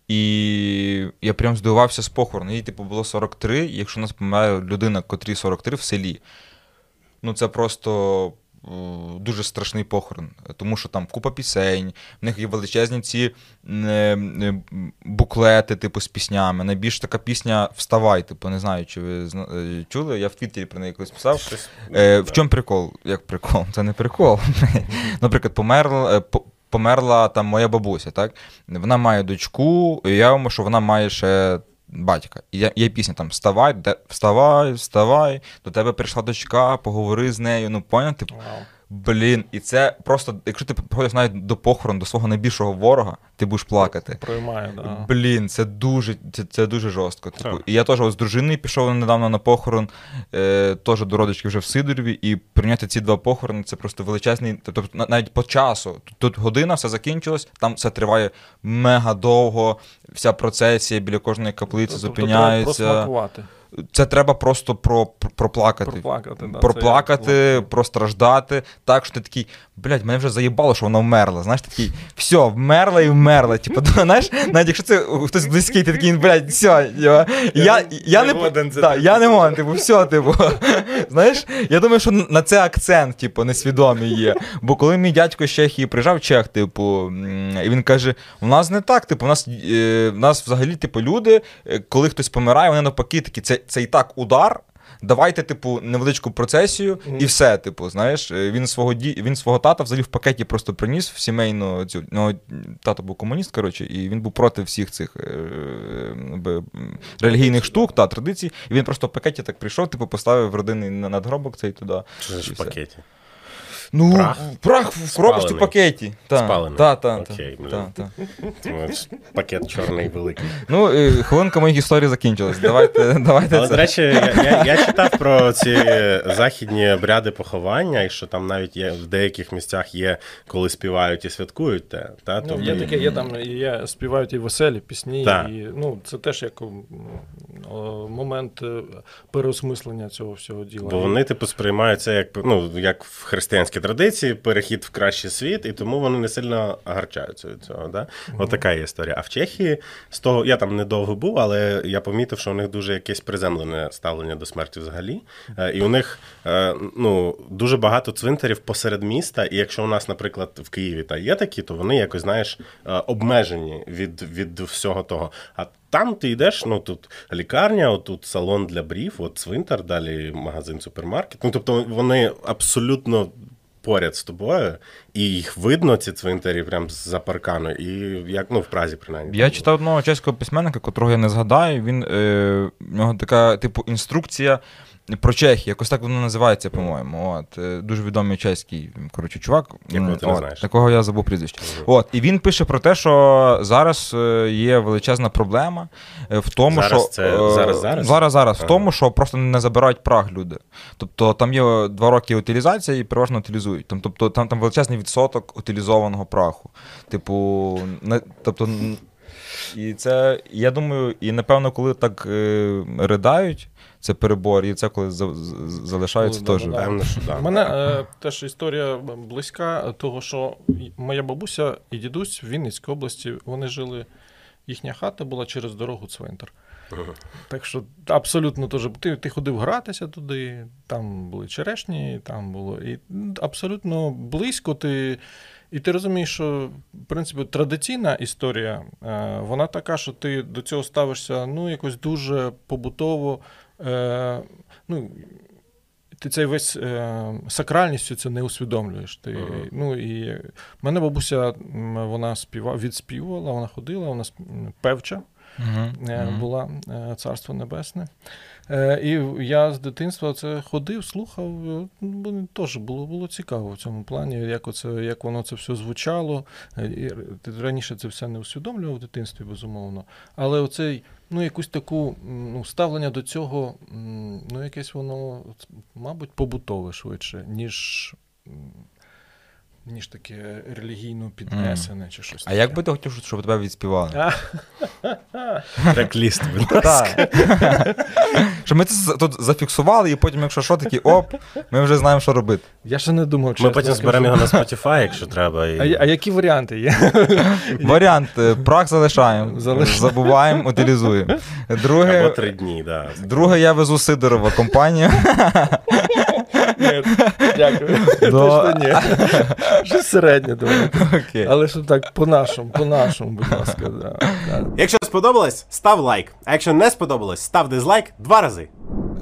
B: і я прям здивувався з похорону. Їй, типу, було 43, і якщо нас помирає людина, котрій 43 в селі, ну це просто е, дуже страшний похорон. Тому що там купа пісень, в них є величезні ці е, е, буклети, типу, з піснями. Найбільш така пісня Вставай, типу, не знаю, чи ви чули. Я в Твіттері про неї колись писав.
A: Щось-
B: Е, в чому прикол? Як прикол? Це не прикол. [LAUGHS] Наприклад, померла, по- померла там моя бабуся, так? Вона має дочку, і думаю, що вона має ще батька. І є, пісня там Вставай, де, вставай, вставай, до тебе прийшла дочка, поговори з нею. Ну, поняв? Типу,
C: вау.
B: Блін, і це просто, якщо ти приходиш навіть до похорону, до свого найбільшого ворога, ти будеш плакати.
C: Проймаю, да.
B: Блін, це дуже, це, це дуже жорстко. Типу. І я теж ось з дружиною пішов недавно на похорон, е, теж до родички вже в Сидорові, і прийняти ці два похорони це просто величезний. Тобто навіть по часу. Тут, година, все закінчилось, там все триває мега довго, вся процесія біля кожної каплиці
C: Тобто
B: зупиняється. Це треба просто про, про- проплакати.
C: проплакати. Да,
B: Проплакати, простраждати, так, що ти такий, блядь, мене вже заїбало, що вона вмерла. Знаєш, такий, все, вмерла і вмерла. Типу, [LAUGHS] знаєш, навіть якщо це хтось близький, ти такий, блядь, все, я, я, я не
A: типу.
B: я не можу, типу, все, типу. [LAUGHS] Знаєш, я думаю, що на це акцент, типу, несвідомий є. Бо коли мій дядько з Чехії приїжджав чех, типу, і він каже: у нас не так, типу, у нас, е, у нас взагалі, типу, люди, е, коли хтось помирає, вони навпаки такі, це, це і так удар. Давайте, типу, невеличку процесію
C: Мгм.
B: і все. Типу, знаєш, Е, він свого ді... він свого тата взагалі в пакеті просто приніс в сімейну цю. Ну, тато був комуніст, коротше, і він був проти всіх цих е, релігійних штук та традицій. І він просто в пакеті так прийшов, типу, поставив родинний на- надгробок цей туди.
A: Що ж в
B: все.
A: пакеті?
B: Ну,
A: Прах?
B: прах в коробочці
A: Спалений?
B: пакеті. Та,
A: Спалений?
B: Та, та,
A: Окей,
B: та,
A: блін.
B: та, та. [LAUGHS]
A: Пакет чорний великий.
B: Ну, хвилинка моїх історій закінчилась. Давайте, [LAUGHS] давайте
A: Але,
B: це.
A: до речі, я, я, я читав про ці західні обряди поховання, і що там навіть є в деяких місцях є, коли співають і святкують те. Та?
C: Ну,
A: Тобто
C: є таке, є там, і є, співають і веселі пісні,
A: Так.
C: і ну, це теж як м, о, момент е, переосмислення цього всього діла.
A: Бо вони, типу, сприймають це як, ну, як в християнській традиції, перехід в кращий світ, і тому вони не сильно гарчаються від цього. Да? От така є історія. А в Чехії з того я там недовго був, але я помітив, що у них дуже якесь приземлене ставлення до смерті взагалі. Е, І у них е, ну, дуже багато цвинтарів посеред міста. І якщо у нас, наприклад, в Києві та є такі, то вони якось знаєш е, обмежені від, від всього того. А там ти йдеш, ну тут лікарня, отут салон для брів, от цвинтар, далі магазин, супермаркет. Ну тобто вони абсолютно поряд з тобою, і їх видно, ці цвинтарі, прям за паркану, і як ну в Празі, принаймні.
B: Я читав одного чеського письменника, котрого я не згадаю. Він е, в нього така, типу, інструкція про Чехію. Якось так воно називається, по-моєму. От, е, дуже відомий чеський коротше, чувак.
A: Якого ти не
B: от,
A: знаєш.
B: Такого я забув прізвище. От, і він пише про те, що зараз е, є величезна проблема е, в тому,
A: Зараз
B: що
A: це- зараз- зараз?
B: зараз, зараз в тому, що просто не забирають праг люди. Тобто там є два роки утилізація і переважно утилізують. Там, тобто там, там величезний відсоток утилізованого праху. Типу, не, тобто. І це, я думаю, і напевно, коли так е, ридають, це перебор, і це коли за, з- залишаються
C: Ну,
B: теж.
C: да, да.
A: Певно, що да.
C: У мене е, теж історія близька, того, що моя бабуся і дідусь в Вінницькій області вони жили. Їхня хата була через дорогу цвинтар. [LAUGHS] Так що абсолютно теж ти, ти ходив гратися туди, там були черешні, там було. І абсолютно близько ти. І ти розумієш, що в принципі традиційна історія, е, вона така, що ти до цього ставишся ну, якось дуже побутово. Е, ну, ти цей весь е, сакральністю це не усвідомлюєш. Ти,
A: Ага.
C: ну, і мене бабуся вона співа, відспівувала, вона ходила, вона певча Е, була е, царство небесне. Е, і я з дитинства це ходив, слухав. ну, теж було, було цікаво в цьому плані, як, оце, як воно це все звучало. І раніше це все не усвідомлював в дитинстві, безумовно. Але оцей, ну, якусь таку ну, ставлення до цього, ну, якесь воно, мабуть, побутове швидше, ніж. Ніж таке релігійно піднесене чи щось.
B: А
C: таке.
B: як би ти хотів, щоб тебе відспівали?
A: Трек-ліст, будь ласка. [LAUGHS]
B: Щоб ми це тут зафіксували, і потім, якщо що, такі оп, ми вже знаємо, що робити.
C: Я ще не думав,
A: чи
C: Ми
A: потім зберемо його на Spotify, якщо треба. І...
C: А, а які варіанти є? [LAUGHS]
B: Варіант: е, прах залишаємо,
C: Залишаємо.
B: забуваємо, утилізуємо.
A: Або
B: Друге,
A: три дні, да.
B: друге я везу Сидорова компанію. [LAUGHS]
C: Ні, дякую. [LAUGHS]
B: До-
C: Точно ні. [LAUGHS] Щось середнє давайте.
B: Окей.
C: Але що так, по-нашому, по-нашому, будь ласка. Да, да.
E: Якщо сподобалось, став лайк. А якщо не сподобалось, став дизлайк два рази.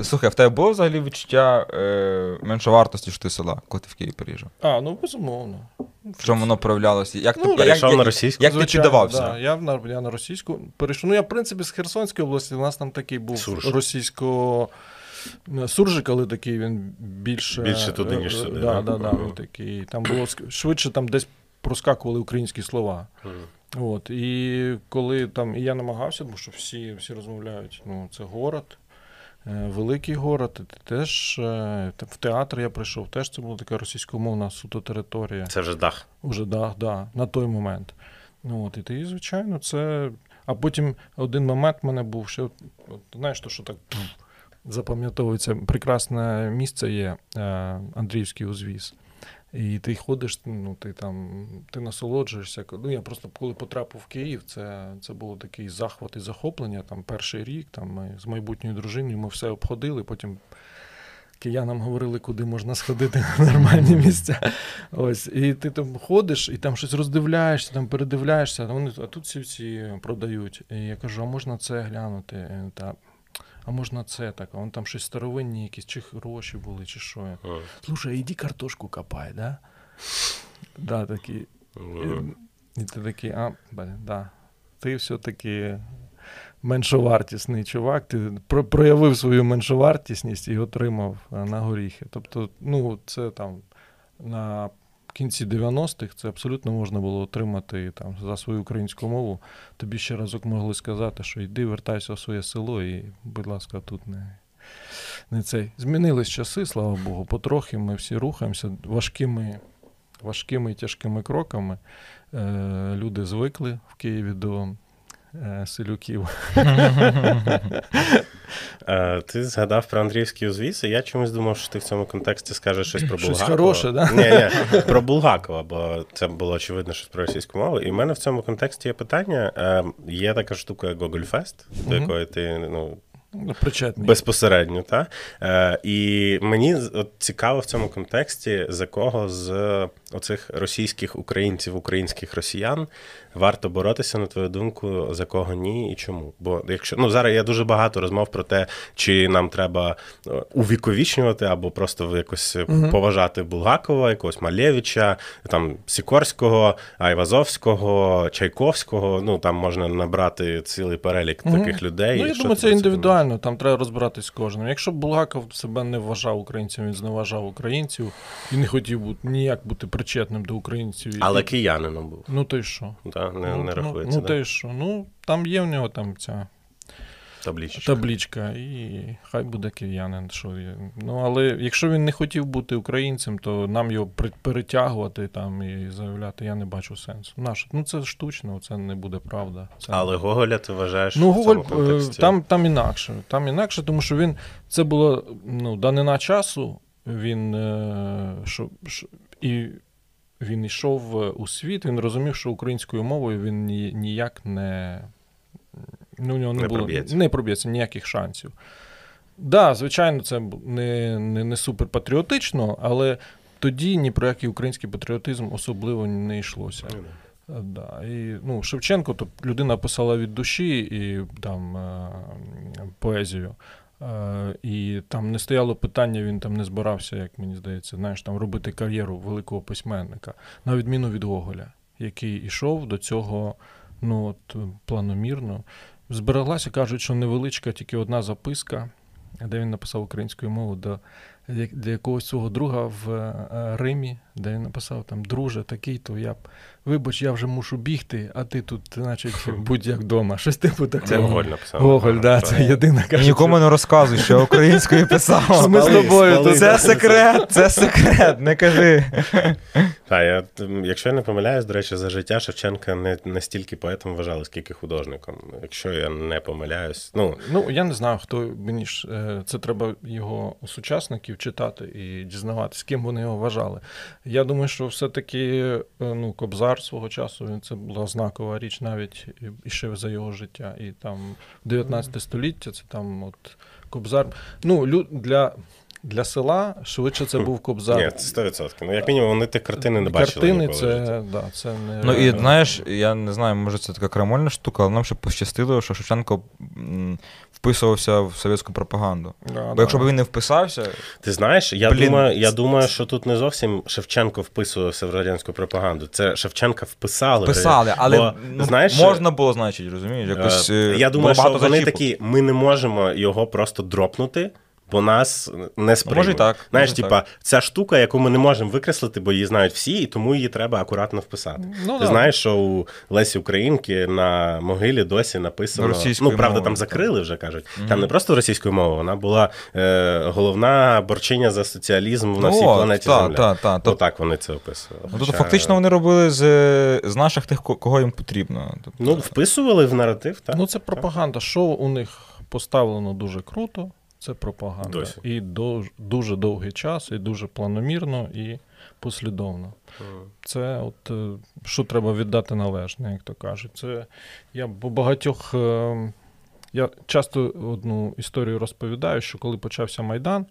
B: Слухай, а в тебе було взагалі відчуття е, меншовартості, що ти з села, коли ти в Київ переїжджав?
C: А, ну безумовно.
B: В чому воно проявлялося? Як
C: Ну,
B: ти, як,
A: перейшов
B: як,
A: на російську?
B: як ти
C: Звичайно,
B: піддавався?
C: Да, я, на, я на російську перейшов. Ну, я, в принципі, з Херсонської області, у нас там такий був
A: Сурж.
C: російсько. Суржик, але такий він більше.
A: Більше туди, ніж
C: е,
A: сюди,
C: Да,
A: да?
C: да, він такий. Там було швидше там десь проскакували українські слова.
A: Мгм.
C: От, і коли там, і я намагався, тому що всі, всі розмовляють, ну, це город, е, великий город, теж е, в театр я прийшов, теж це була така російськомовна суто територія.
A: Це вже дах.
C: Уже да, да, на той момент. Ну, от, і ти, звичайно, це. А потім один момент в мене був, що от, знаєш, то, що так запам'ятовується, прекрасне місце є е, Андріївський узвіз. І ти ходиш, ну ти там ти насолоджуєшся. Ну я просто коли потрапив в Київ, це, це було такий захват і захоплення. Там перший рік, там ми з майбутньою дружиною ми все обходили. Потім киянам говорили, куди можна сходити на нормальні місця. Ось, і ти там ходиш, і там щось роздивляєшся, там передивляєшся, вони а тут всі всі продають. І я кажу, а можна це глянути? Е, Та, а можна це так? А вон там щось старовинні, якісь чи гроші були, чи що. Я, Слушай, іди картошку копай, да? Да, такі.
A: Мгм.
C: І ти такий, а, блін, да. Ти все-таки меншовартісний чувак, ти про- проявив свою меншовартісність і отримав е, на горіхи. Тобто, ну, це там на кінці 90-х це абсолютно можна було отримати там, за свою українську мову. Тобі ще разок могли сказати, що йди, вертайся в своє село і, будь ласка, тут не. Не цей. Змінились часи, слава Богу, потрохи ми всі рухаємося важкими, важкими і тяжкими кроками. Е, люди звикли в Києві до селюків.
A: Е, Ти згадав про Андріївський узвіз, і я чомусь думав, що ти в цьому контексті скажеш щось про
C: Щось хороше, да?
A: Ні, ні, про Булгакова, бо це було очевидно щось про російську мову. І в мене в цьому контексті є питання. Е, Є така штука, як Гогольфест, до якої ти ну,
C: Ну, Причетний.
A: безпосередньо, та? Е, і мені от цікаво в цьому контексті, за кого з оцих російських українців, українських росіян варто боротися, на твою думку, за кого ні і чому? Бо якщо ну зараз є дуже багато розмов про те, чи нам треба е, увіковічнювати або просто якось
C: Мгм.
A: поважати Булгакова, якогось Малєвича, там Сікорського, Айвазовського, Чайковського. Ну там можна набрати цілий перелік
C: Мгм.
A: таких людей.
C: Ну, я думаю, це індивідуально, там треба розбиратись з кожним. Якщо Булгаков себе не вважав українцем, він зневажав українців і не хотів бути, ніяк бути причетним до українців.
A: Але
C: І-
A: киянином був.
C: Ну то й що?
A: Да, не,
C: ну,
A: не
C: ну,
A: рахується.
C: Ну,
A: да?
C: то й що? Ну, там є в нього там ця
A: Таблічечка.
C: таблічка, і хай буде киянин. Що є. Ну, але якщо він не хотів бути українцем, то нам його перетягувати там і заявляти, я не бачу сенсу. Наш, ну це штучно, це не буде правда. Це...
A: Але Гоголя ти вважаєш
C: Ну,
A: в
C: Гоголь
A: цьому контексті?
C: е, там, там інакше. Там інакше, тому що він це було ну, данина часу. Він е, що, що, і він йшов е, у світ, він розумів, що українською мовою він ні, ніяк не. Ну, у нього не,
A: Не
C: було
A: проб'ється.
C: не проб'ється ніяких шансів. Так, да, звичайно, це не, не, не супер патріотично, але тоді ні про який український патріотизм особливо не йшлося.
A: Ну, да.
C: Е, І, ну, Шевченко, то людина писала від душі і там е, поезію. Е, і там не стояло питання, він там не збирався, як мені здається, знаєш, там робити кар'єру великого письменника, на відміну від Гоголя, який ішов до цього ну, от, планомірно. Збереглася, кажуть, що невеличка, тільки одна записка, де він написав українською мовою до для якогось свого друга в е, Римі, де він написав там, друже, такий, то я б вибач, я вже мушу бігти, а ти тут, значить, будь як вдома. Щось типу такого.
A: Це Гоголь написав.
C: Гоголь, да, це єдина каже.
B: нікому не розказуй, що я українською писав.
C: Ми з тобою.
B: Це секрет, це секрет, не кажи.
A: Так, я, якщо я не помиляюсь, до речі, за життя Шевченка не настільки поетом вважали, скільки художником. Якщо я не помиляюсь, ну
C: Ну, я не знаю, хто мені ж е, це треба його сучасників читати і дізнаватися, ким вони його вважали. Я думаю, що все-таки е, ну, Кобзар свого часу він це була знакова річ навіть і- ще за його життя. І там 19 століття це там от Кобзар. Ну, лю- для, для села швидше це був Кобзар.
A: ні, це 100%. Ну, як мінімум, вони тих картини не бачили.
C: Картини
A: ніколи
C: це, да, це не
B: Ну і знаєш, я не знаю, може це така крамольна штука, але нам ще пощастило, що Шевченко вписувався в совєтську пропаганду.
C: Да,
B: Бо
C: да.
B: якщо б він не вписався,
A: Ти знаєш, я
B: Блін,
A: думаю, я думаю, що тут не зовсім Шевченко вписувався в радянську пропаганду. Це Шевченка вписали. Вписали,
B: але
A: Бо,
B: ну,
A: знаєш,
B: можна було, значить, розумієш? Якось,
A: Е,
B: е,
A: Я думаю, що вони
B: зачіпок.
A: такі, ми не можемо його просто дропнути. Бо нас не сприймуть.
B: Може так,
A: Знаєш,
B: може
A: типа, ця штука, яку ми не можемо викреслити, бо її знають всі, і тому її треба акуратно вписати.
C: Ну,
A: Ти
C: да.
A: знаєш, що у Лесі Українки на могилі досі написано.
B: Російською
A: ну, правда,
B: мовою,
A: там
B: так.
A: закрили вже кажуть. Там не просто російською мовою, вона була е, головна борчиня за соціалізм на всій планеті
B: та,
A: Земля.
B: та, та. Тобто-
A: Отак вони це описували.
B: Ну, тобто
A: Хоча-
B: фактично вони робили з, з наших тих, ко- кого їм потрібно. Тобто,
A: Ну, вписували в наратив, так?
C: Ну, це пропаганда. Що у них поставлено дуже круто, це пропаганда.
A: Досі.
C: І до, дуже довгий час, і дуже планомірно, і послідовно. Це от е, що треба віддати належне, як то кажуть. Це я по багатьох. е, Я часто одну історію розповідаю, що коли почався Майдан,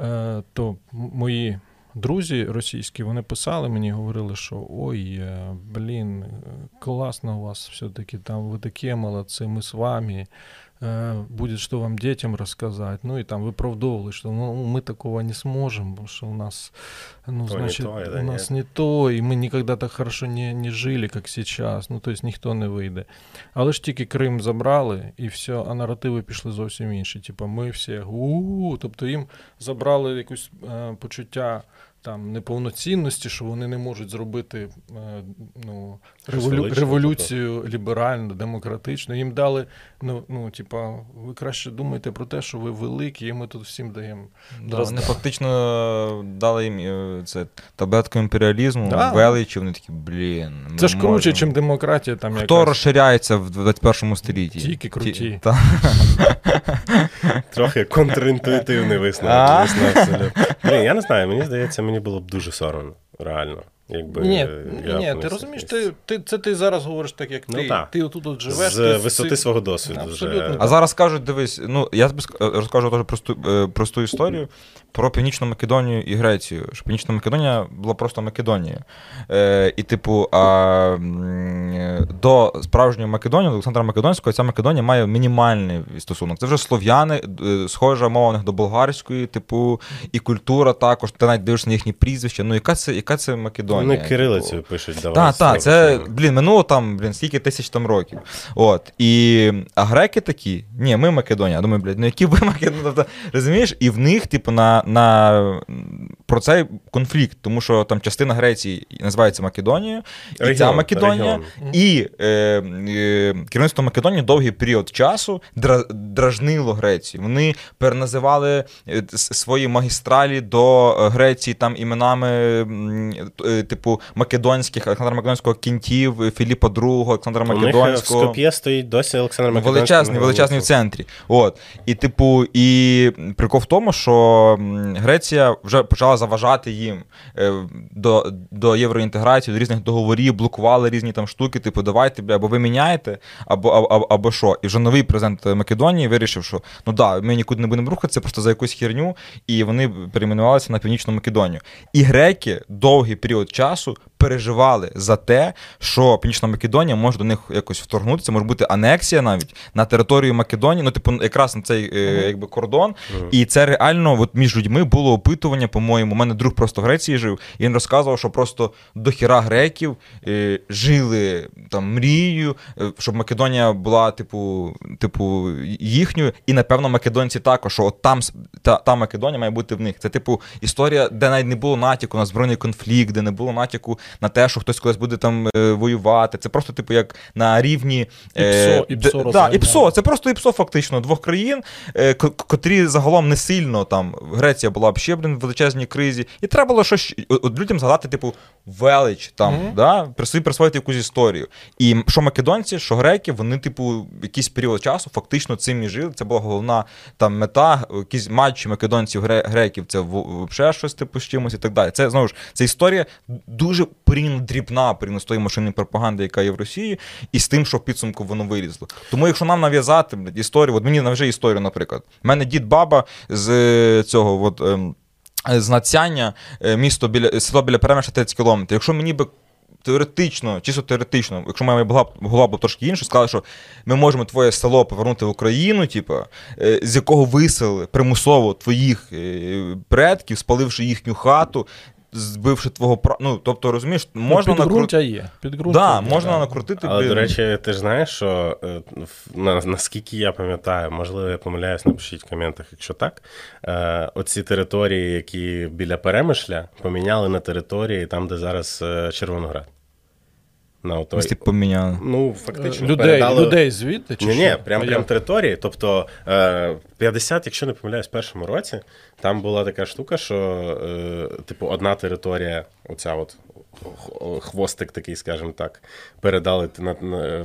C: е, то мої друзі російські вони писали мені, говорили, що ой, блін, класно у вас все-таки там, ви такі молодці, ми з вами. э, будет что вам детям рассказать. Ну и там выправдовывали, что ну, мы такого не сможем, потому что у нас, ну,
A: То не
C: значит,
A: то, это
C: у нас не то, и мы никогда так хорошо не, не жили, как сейчас. Ну, то есть ніхто не вийде. Але ж тільки Крим забрали, і все, а наративи пішли зовсім інші. Типа, ми всі у Тобто їм забрали якусь е, почуття там неповноцінності, що вони не можуть зробити е, ну, револю, революцію ліберальну, демократичну. Їм дали, ну, ну, типа, ви краще думайте про те, що ви великі, і ми тут всім даємо.
B: Да, вони фактично дали їм е, це таблетку імперіалізму,
C: Да.
B: величі, вони такі, блін. ми
C: Це ж круче, ніж демократія. Там
B: Хто
C: якась.
B: розширяється в 21 столітті?
C: Тільки круті.
B: Ті- та.
A: Трохи контрінтуїтивний висновок. Блін, я не знаю, мені здається, мені було б дуже соромно, реально. Якби
C: Ні,
A: я
C: ні, ти розумієш, ти, ти, це ти зараз говориш так, як
A: Ну,
C: ти.
A: так.
C: Ти отут от живеш.
A: з
C: ти
A: висоти
C: си-
A: свого досвіду.
C: Абсолютно.
A: Вже.
B: А зараз кажуть, дивись, ну я тобі е, розкажу теж просту, е, просту історію про Північну Македонію і Грецію. Що Північна Македонія була просто Македонією. Е, і, типу, а, е, до справжньої Македонії, до Олександра Македонського, ця Македонія має мінімальний стосунок. Це вже слов'яни, е, схожа мова у них до болгарської, типу, і культура також. Ти навіть дивишся на їхні прізвища. Ну, яка це, яка це Македонія?
A: Вони
B: типу?
A: кирилицею пишуть, давай.
B: Так, так, це, блін, минуло там, блін, скільки тисяч там років. От. І, а греки такі, ні, ми Македонія. Я думаю, блядь, ну які ви Македонія? Тобто, розумієш? І в них, типу, на, на, про цей конфлікт, тому що там частина Греції називається Македонією, і ця Македонія,
A: регіон.
B: і е, е, керівництво Македонії довгий період часу дражнило Грецію. Вони переназивали е, свої магістралі до е, Греції там іменами, е, типу, македонських, Олександра Македонського кінтів, Філіпа II, Олександра
A: У них е, в
B: Македонського.
A: Скоп'є стоїть досі Олександр Македонський.
B: Величезний, величезний в центрі. От. І, типу, і прикол в тому, що Греція вже почала заважати їм е, до, до євроінтеграції, до різних договорів, блокували різні там штуки, типу, давайте, бля, або ви міняєте, або, або, або що. І вже новий президент Македонії вирішив, що ну да, ми нікуди не будемо рухатися, просто за якусь херню, і вони перейменувалися на Північну Македонію. І греки довгий період часу переживали за те, що Північна Македонія може до них якось вторгнутися, може бути анексія навіть на територію Македонії, ну, типу, якраз на цей е, якби, кордон. І це реально от між людьми було опитування, по-моєму. У мене друг просто в Греції жив, і він розказував, що просто до хіра греків е, жили там мрією, е, щоб Македонія була, типу, типу, їхньою, і напевно македонці також, що от там та, та Македонія має бути в них. Це типу історія, де навіть не було натяку на збройний конфлікт, де не було натяку на те, що хтось колись буде там е, воювати. Це просто, типу, як на рівні
C: ІПСО,
B: де-
C: ІПСО
B: да. ІПСО, це просто ІПСО, фактично, двох країн, е, ко- котрі загалом не сильно там Греція була б ще блін, в величезній кризі, і треба було щось от- людям згадати, типу, велич там,
C: Мгм.
B: да, присвоїти якусь історію. І що македонці, що греки, вони, типу, якийсь період часу фактично цим і жили. Це була головна там мета, якісь матчі македонців, греків, це взагалі щось типу з чимось і так далі. Це знову ж це історія дуже порівняно дрібна порівняно з тою машинною пропаганди, яка є в Росії, і з тим, що в підсумку воно вилізло. Тому, якщо нам нав'язати блядь, історію, от мені нав'яжи історію, наприклад. У мене дід баба з е, цього, от. ем, з Нацяння, е, місто біля село біля Перемиша 30 кілометрів. Якщо мені би теоретично, чисто теоретично, якщо моя була, була трошки інша, сказали, що ми можемо твоє село повернути в Україну, типу, е, з якого виселили примусово твоїх е, предків, спаливши їхню хату, збивши твого. Ну, тобто, розумієш, можна
C: ну,
B: накрутити.
C: є. Підґрунтя
B: Да,
C: є,
B: можна
C: да.
B: накрутити.
A: Але, до речі, ти ж знаєш, що е, на, наскільки я пам'ятаю, можливо, я помиляюсь, напишіть в коментах, якщо так. Е, оці території, які біля Перемишля, поміняли на території там, де зараз е, Червоноград. На отой.
B: Ось, типу, поміняли.
A: Ну, фактично,
C: людей,
A: передали...
C: людей звідти? Чи
A: Ні, ні, прям
C: А
A: прям
C: як?
A: території. Тобто е, 50, якщо не помиляюсь, в першому році там була така штука, що е, типу одна територія, оця от хвостик такий, скажімо так, передали на, на,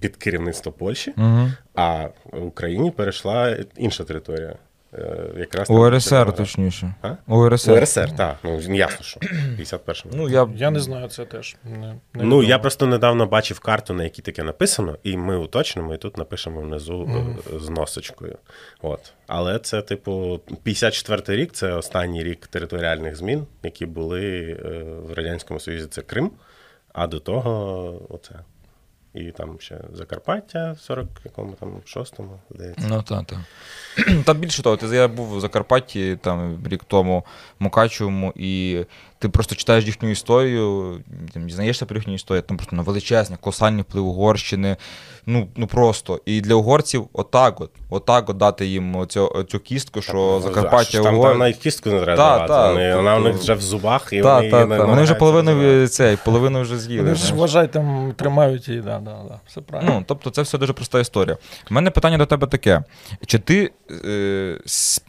A: під керівництво Польщі,
B: Угу.
A: а в Україні перейшла інша територія. Е, якраз
B: УРСР, точніше.
A: А?
B: УРСР.
A: УРСР, так. Ну, ясно, що. 51-му.
B: Ну, я...
C: Я не знаю, це теж. Не, не
A: Ну, я просто недавно бачив карту, на якій таке написано, і ми уточнимо, і тут напишемо внизу е, з носочкою. От. Але це, типу, 54-й рік це останній рік територіальних змін, які були е, в Радянському Союзі. Це Крим, а до того оце. І там ще Закарпаття в 40 якому там шостому, здається.
B: Ну, так, так. Та більше того, я був в Закарпатті там рік тому Мукачевому, і ти просто читаєш їхню історію, там, дізнаєшся про їхню історію, там просто на величезні, колосальний вплив Угорщини. Ну, ну просто. І для угорців отак от, отак от дати їм оцю, цю кістку, що Закарпаття
A: Там,
B: Угор...
A: там навіть кістку не треба
B: Та,
A: давати.
B: та,
A: вони, вона в них вже в зубах, і
B: Та,
A: вони,
B: та, та.
A: не
B: Вони вже половину цей, половину вже з'їли.
C: Вони ж вважай, там тримають її, да, да, да. Все правильно.
B: Ну, тобто, це все дуже проста історія. У мене питання до тебе таке: чи ти е,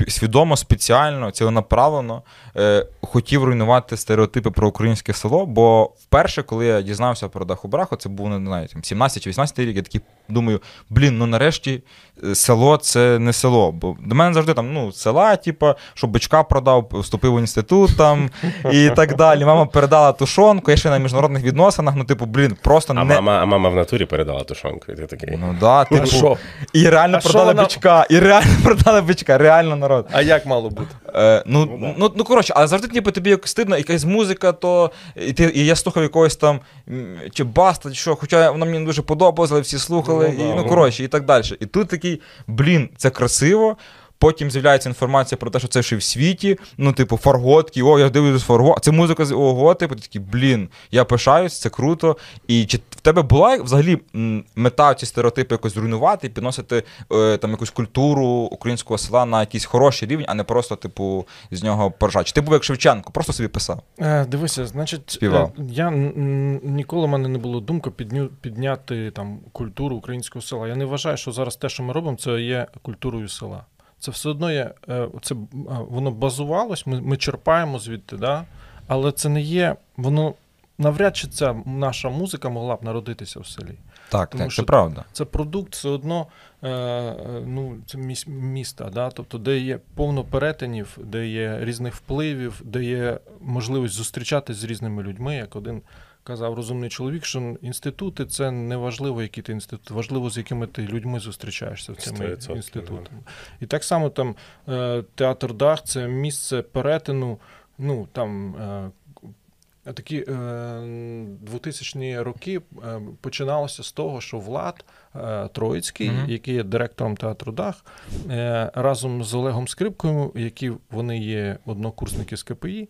B: свідомо, спеціально, ціленаправлено е, хотів руйнувати стереотипи про українське село? Бо вперше, коли я дізнався про Даху Браху, це був не знаю, 17 чи 18 рік, я такий думаю, блін, ну нарешті е, село це не село. Бо до мене завжди там, ну, села, типу, що бичка продав, вступив в інститут там і так далі. Мама передала тушонку, я ще на міжнародних відносинах, ну, типу, блін, просто
A: А
B: не.
A: мама, а мама в натурі передала тушонку, і ти такий.
B: Ну да, типу,
C: що?
B: і реально
C: А
B: продали
C: вона-
B: бичка, і реально [LAUGHS] продали бичка, реально народ.
C: А як мало бути?
B: Е, ну, ну, ну, коротше, але завжди ніби тобі як стидно, якась музика, то і, ти, і я слухав якогось там чи баста, чи що, хоча вона мені не дуже подобалась, але всі слухали,
A: Ну,
B: і, ну
A: ну.
B: коротше, і так далі. І тут такий, блін, це красиво. Потім з'являється інформація про те, що це ще в світі. Ну, типу, фарготки, о, я дивлюсь фарго. Це музика з ого, типу, ти такий, блін, я пишаюсь, це круто. І чи в тебе була взагалі мета ці стереотипи якось зруйнувати і підносити е, там якусь культуру українського села на якийсь хороший рівень, а не просто, типу, з нього поржати? Чи ти був як Шевченко, просто собі писав?
C: Е, дивися, значить,
B: Співав.
C: е, я ніколи в мене не було думки підню, підняти там культуру українського села. Я не вважаю, що зараз те, що ми робимо, це є культурою села. Це все одно є, е, це е, воно базувалось, ми, ми черпаємо звідти, да? але це не є, воно навряд чи ця наша музика могла б народитися в селі.
B: Так,
C: Тому
B: так,
C: що
B: це правда.
C: Це продукт все одно е, ну, це міста, да? тобто, де є повно перетинів, де є різних впливів, де є можливість зустрічатися з різними людьми, як один казав розумний чоловік, що інститути це не важливо, які ти інститут, важливо, з якими ти людьми зустрічаєшся в цими інститутами. І так само там е, театр Дах це місце перетину, ну там. Е, Такі е, 2000-ні роки е, починалося з того, що Влад Троїцький,
B: Мгм.
C: який є директором театру Дах, разом з Олегом Скрипкою, які вони є однокурсники з КПІ,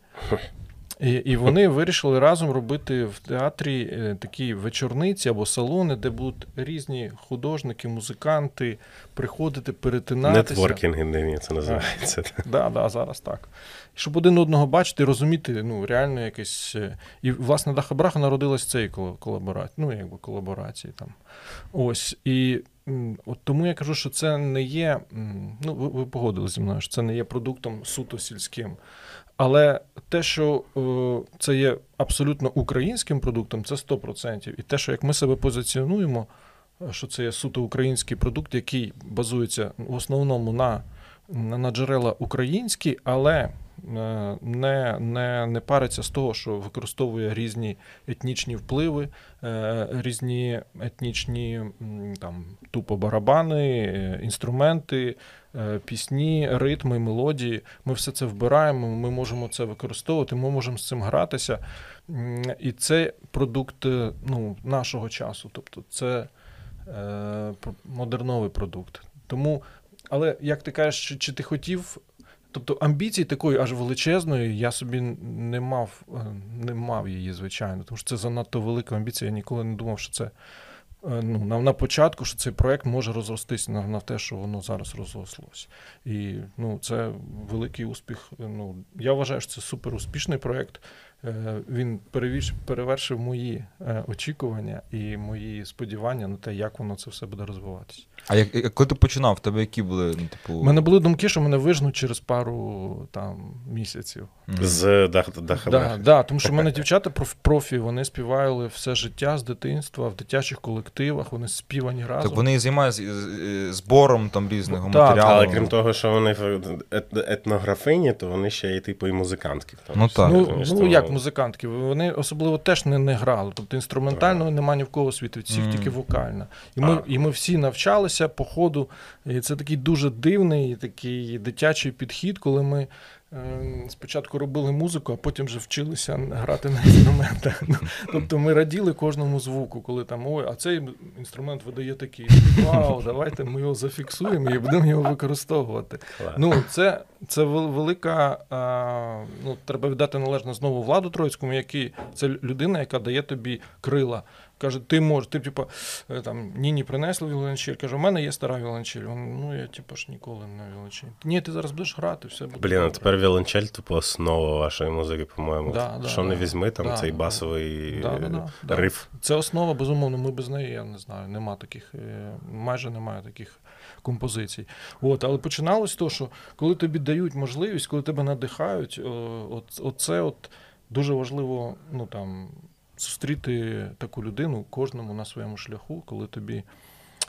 C: і, і вони вирішили разом робити в театрі е, такі вечорниці або салони, де будуть різні художники, музиканти приходити, перетинатися.
A: Нетворкінги нині це називається. [LAUGHS]
C: Да, да, зараз так. Щоб один одного бачити і розуміти, ну, реально якесь. е, І, власне, Даха Браха народилась цієї колаборації, ну, якби колаборації там. Ось. І от тому я кажу, що це не є. Ну, ви, ви погодили зі мною, що це не є продуктом суто сільським. Але те, що е, це є абсолютно українським продуктом, це 100%. І те, що як ми себе позиціонуємо, е, що це є суто український продукт, який базується в основному на, на, джерела українські, але не, не, не париться з того, що використовує різні етнічні впливи, е, різні етнічні там, тупо барабани, е, інструменти, е, пісні, ритми, мелодії. Ми все це вбираємо, ми можемо це використовувати, ми можемо з цим гратися. І це продукт е, ну, нашого часу. Тобто це е, модерновий продукт. Тому, але як ти кажеш, чи ти хотів. Тобто амбіції такої аж величезної я собі не мав, е, не мав її, звичайно, тому що це занадто велика амбіція. Я ніколи не думав, що це е, ну, на, на початку, що цей проект може розростись на, на те, що воно зараз розрослось. І ну, це великий успіх. Ну, я вважаю, що це супер успішний проект. Е, Він перевіш, перевершив мої е, очікування і мої сподівання на те, як воно це все буде розвиватися.
B: А як, як- коли ти починав, в тебе які були, ну, типу.
C: У мене були думки, що мене вижнуть через пару там місяців.
A: З Дах- Даха
C: Да, да, тому що в мене дівчата проф- профі, вони співали все життя з дитинства в дитячих колективах, вони співані разом.
B: Так вони займаються збором там різного
C: Так,
B: матеріалу.
A: Але крім того, що вони ет- етнографині, то вони ще й типу і музикантки.
B: Ну, так.
C: Ну, ну як музикантки, вони особливо теж не, не грали. Тобто інструментального немає ні в кого світу, всіх
B: mm.
C: тільки вокальна. І ми, і ми всі навчалися по ходу. І це такий дуже дивний, такий дитячий підхід, коли ми спочатку робили музику, а потім вже вчилися грати на інструментах. Ну, Тобто ми раділи кожному звуку, коли там ой, а цей інструмент видає такий. Вау, давайте ми його зафіксуємо і будемо його використовувати. Ну, це, це велика. А, ну, треба віддати належно знову владу Троїцькому, який це людина, яка дає тобі крила. Каже, ти можеш, ти, типу, е, там, Ніні принесли віолончель. Каже, у мене є стара віолончель. Він, ну, я типу ж ніколи не віолончель. Ні, ти зараз будеш грати, все буде.
A: Блін, а тепер віолончель, типу, основа вашої музики, по-моєму.
C: Да, да,
A: що не
C: да.
A: візьми, там
C: Да,
A: цей
C: да.
A: басовий
C: Да, да, да, да.
A: риф.
C: Це основа, безумовно, ми без неї, я не знаю, нема таких, е, майже немає таких композицій. От, але починалось того, що коли тобі дають можливість, коли тебе надихають, о, от, оце от дуже важливо, ну там. Зустріти таку людину кожному на своєму шляху, коли тобі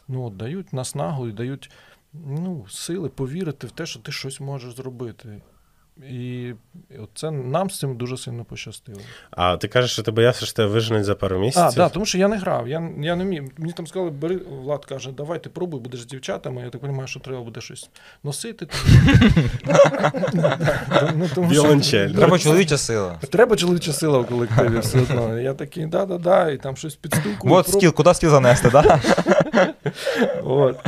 C: ну, от, дають наснагу і дають ну, сили повірити в те, що ти щось можеш зробити. І це нам з цим дуже сильно пощастило.
A: А ти кажеш, що ти боявся, що тебе виженуть за пару
C: А,
A: місяців?
C: да, тому що я не грав. Я, я не міг. Мені там сказали, бери, Влад каже, давай ти пробуй, будеш з дівчатами. Я так розумію, що треба буде щось носити. Ну.
B: Треба чоловіча сила.
C: Треба чоловіча сила в колективі все одно. Я такий, да-да-да, і там щось підстукую.
B: От стіл, куди стіл занести, да?
C: От.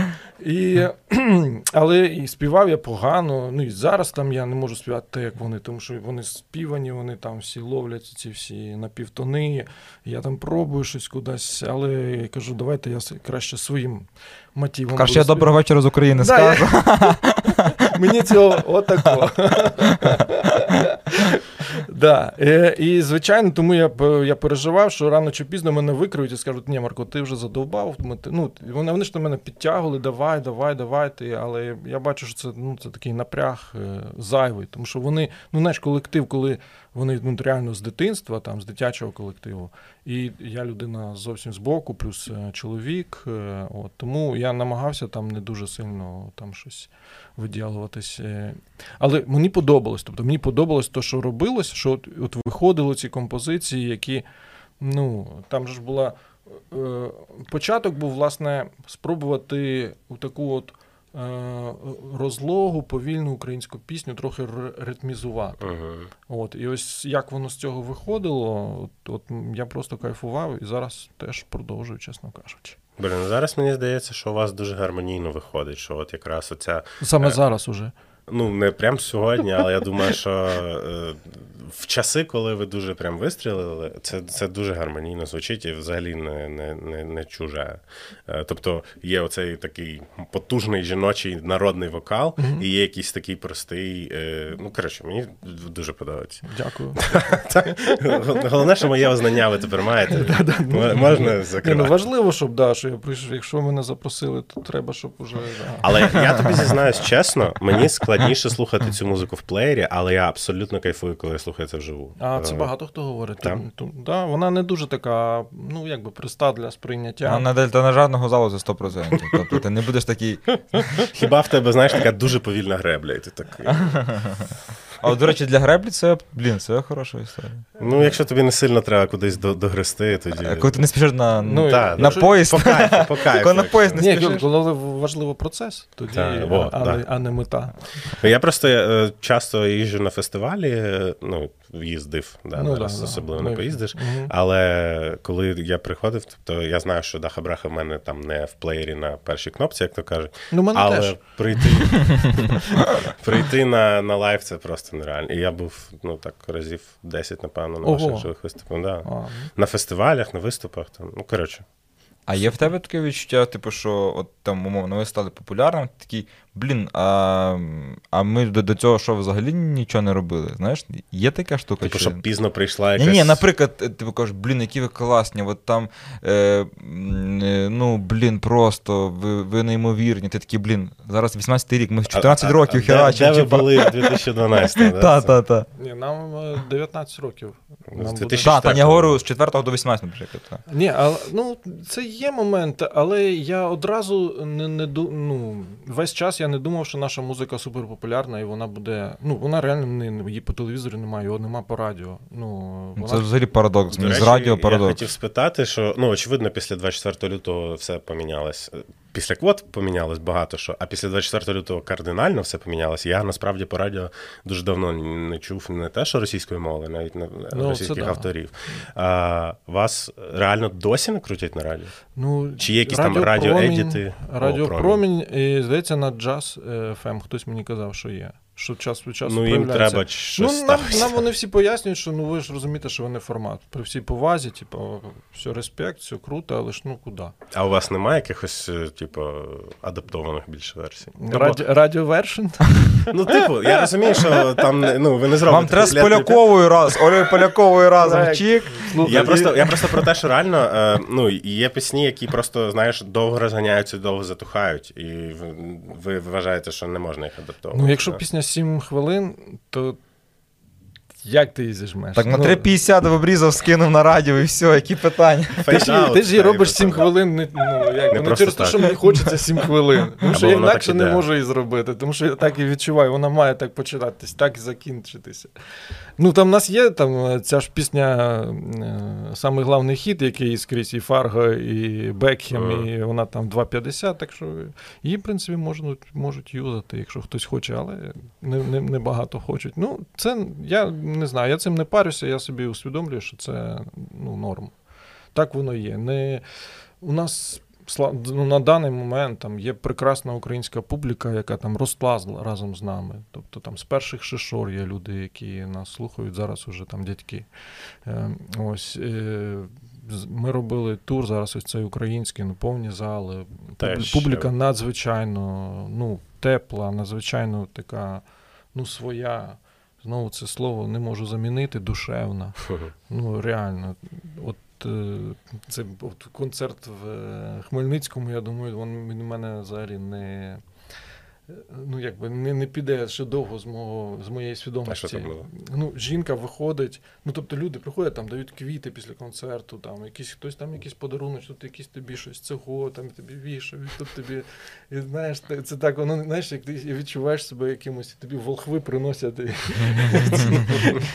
C: І, [CLEARS THROAT] але і співав я погано. Ну і зараз там я не можу співати так, як вони, тому що вони співані, вони там всі ловлять ці всі напівтони. Я там пробую щось кудись, але я кажу, давайте я краще своїм мотивом.
B: Каже, я доброго вечора з України
C: Да, я-
B: скажу. [LAUGHS]
C: Мені цього отако. [LAUGHS] Да. е, І, звичайно, тому я, я переживав, що рано чи пізно мене викриють і скажуть, ні, Марко, ти вже задовбав. Ну, вони, вони ж на мене підтягували, давай, давай, давай. Ти. Але я бачу, що це, ну, це такий напряг е, зайвий, тому що вони, ну, знаєш, колектив, коли вони ну, реально з дитинства, там, з дитячого колективу. І я людина зовсім збоку, плюс е, чоловік. е, От, тому я намагався там не дуже сильно там щось виділуватись. е. Але мені подобалось. Тобто мені подобалось те, що робилось, що от, от виходили ці композиції, які, ну, там ж була. Початок був, власне, спробувати у таку от. Е, Розлогу, повільну українську пісню трохи ритмізувати.
A: Ага.
C: От, і ось як воно з цього виходило, от, от я просто кайфував і зараз теж продовжую, чесно кажучи.
A: Блін, ну зараз мені здається, що у вас дуже гармонійно виходить, що от якраз оця,
C: Саме
A: Е,
C: зараз уже.
A: Ну не прям сьогодні, але я думаю, що е, в часи, коли ви дуже прям вистрілили, це, це дуже гармонійно звучить і взагалі не, не, не, не чуже. Е, тобто є оцей такий потужний жіночий народний вокал, і є якийсь такий простий. Е, ну, коротше, мені дуже подобається.
C: Дякую. [LAUGHS]
A: Головне, що моє знання ви тепер маєте. [LAUGHS] Можна
C: ну,
A: закривати.
C: важливо, щоб да, що я прийшов. Якщо мене запросили, то треба, щоб уже.
A: Але я тобі зізнаюсь чесно, мені складніше слухати цю музику в плеєрі, але я абсолютно кайфую, коли я слухаю це вживу.
C: А це
A: Е,
C: багато хто говорить.
A: Там?
C: Ту- ту- да, вона не дуже така, ну якби приста для сприйняття.
B: А на жадного залу за 100%. Тобто ти не будеш такий.
A: Хіба в тебе, знаєш, така дуже повільна гребля, і ти так. [LAUGHS]
B: А от, до речі, для греблі це, блін, це хороша історія.
A: Ну, якщо тобі не сильно треба кудись до- догрести, тоді.
B: А Коли ти не спішиш на,
C: Ну,
A: та,
B: на
A: ну,
B: поїзд.
A: По кайфу, по [LAUGHS] кайфу.
B: Коли на поїзд не
C: Ні,
B: спішиш.
C: коли важливо процес, тоді,
A: Так, во,
C: а,
A: да.
C: не, а не мета.
A: Ну, Я просто е, часто їжджу на фестивалі, е, ну, їздив, да,
C: Ну,
A: зараз
C: да, да.
A: особливо
C: Ми-
A: не поїздиш.
C: Мгм.
A: Але коли я приходив, тобто я знаю, що ДахаБраха в мене там не в плеєрі на першій кнопці, як то кажуть.
C: Ну, мене
A: Але
C: теж.
A: прийти, [LAUGHS] прийти на, на live це просто нереально. І я був ну так разів 10, напевно, на
C: Ого.
A: ваших живих виступах. Да.
C: А.
A: На фестивалях, на виступах. Там. Ну, коротше.
B: А є в тебе таке відчуття, типу, що от там, умовно, ви стали популярним, такий, блін, а, а ми до, до цього що взагалі нічого не робили? Знаєш, є така штука?
A: Типу,
B: чи-
A: щоб пізно прийшла якась.
B: ні, наприклад, е, ти кажеш, блін, які ви класні, от там, е, е, ну, блін, просто, ви, ви неймовірні. Ти такий, блін, зараз 18 рік, ми в 14
A: А-
B: років
A: а де- Де ви були в 2012 [LAUGHS] да,
B: Та,
A: це?
B: та, та.
C: Ні, нам е, 19 років.
A: З
C: Нам буде-
A: 2000
B: Так, та, я говорю з 4 до 18, наприклад.
C: Ні, але ну це є момент, але я одразу не, не ну, весь час я не думав, що наша музика суперпопулярна і вона буде. Ну, вона реально не її по телевізору немає, його нема по радіо. Ну,
B: Ну,
C: вона
B: Це взагалі парадокс.
A: До
B: речі, з радіо парадокс.
A: Я хотів спитати, що ну очевидно, після 24 лютого все помінялось. Після квот помінялось багато що, а після 24 лютого кардинально все помінялося. Я насправді по радіо дуже давно не чув не те, що російської мови, навіть не
C: Ну,
A: російських
C: це да.
A: авторів. А, вас реально досі не крутять на радіо?
C: Ну,
A: Чи є якісь там радіоедіти?
C: Радіопромінь, і здається, на джаз FM хтось мені казав, що є. Що час від часу
A: Ну, їм треба щось
C: Ну, нам, нам вони всі пояснюють, що ну ви ж розумієте, що вони формат. При всій повазі, типу, все респект, все круто, але ж ну куди?
A: А у вас немає якихось, е, типу, адаптованих більше версій? Ну, бо-
C: Раді, [LAUGHS] радіовершн?
A: Ну, типу, я розумію, що там ну, ви не зробите.
B: Вам треба з Поляковою раз, Олею Поляковою разом. Чік.
A: Я просто, я просто про те, що реально е, ну, є пісні, які просто, знаєш, довго розганяються довго затухають. І ви, ви вважаєте, що не можна їх адаптовувати.
C: Ну, якщо пісня 7 хвилин, то як ти її зіжмеш?
B: Так на
C: Ну,
B: 3,50 обрізав, скинув на радіо і все, які питання.
C: Ти ж, її- ти ж її робиш 7 хвилин, не, ну, як,
A: Не
C: не
A: просто
C: через те, що мені хочеться 7 [LAUGHS] хвилин. Тому що я інакше не можу її зробити, тому що я так і відчуваю, вона має так починатись, так і закінчитися. Ну там в нас є там е, ця ж пісня, е, самий главний хіт, який скрізь і Фарго, і Бекхем,
A: Ага.
C: і вона там 2.50, так що її, в принципі, можуть, можуть юзати, якщо хтось хоче, але не, не, не багато хочуть. Ну, це я не знаю, я цим не парюся, я собі усвідомлюю, що це ну, норм. Так воно є. Не, у нас ну, на даний момент там є прекрасна українська публіка, яка там росла разом з нами. Тобто там з перших шишор є люди, які нас слухають, зараз уже там дядьки. Е, ось, е, ми робили тур, зараз ось цей український, ну, повні зали.
A: Теж,
C: Публіка надзвичайно ну, тепла, надзвичайно така, ну, своя. Знову це слово не можу замінити, душевна. Ну, реально. От е, це от концерт в е, Хмельницькому, я думаю, він у мене взагалі не. Ну, якби не, не піде ще довго з мого з моєї свідомості.
A: А що це було?
C: Ну, жінка виходить. Ну, тобто люди приходять, там дають квіти після концерту, там якісь хтось там якийсь подарунок, тут якісь тобі щось цього, там тобі вішають, тут тобі. І знаєш, це це так, воно знаєш, як ти відчуваєш себе якимось, тобі волхви приносять. [LAUGHS]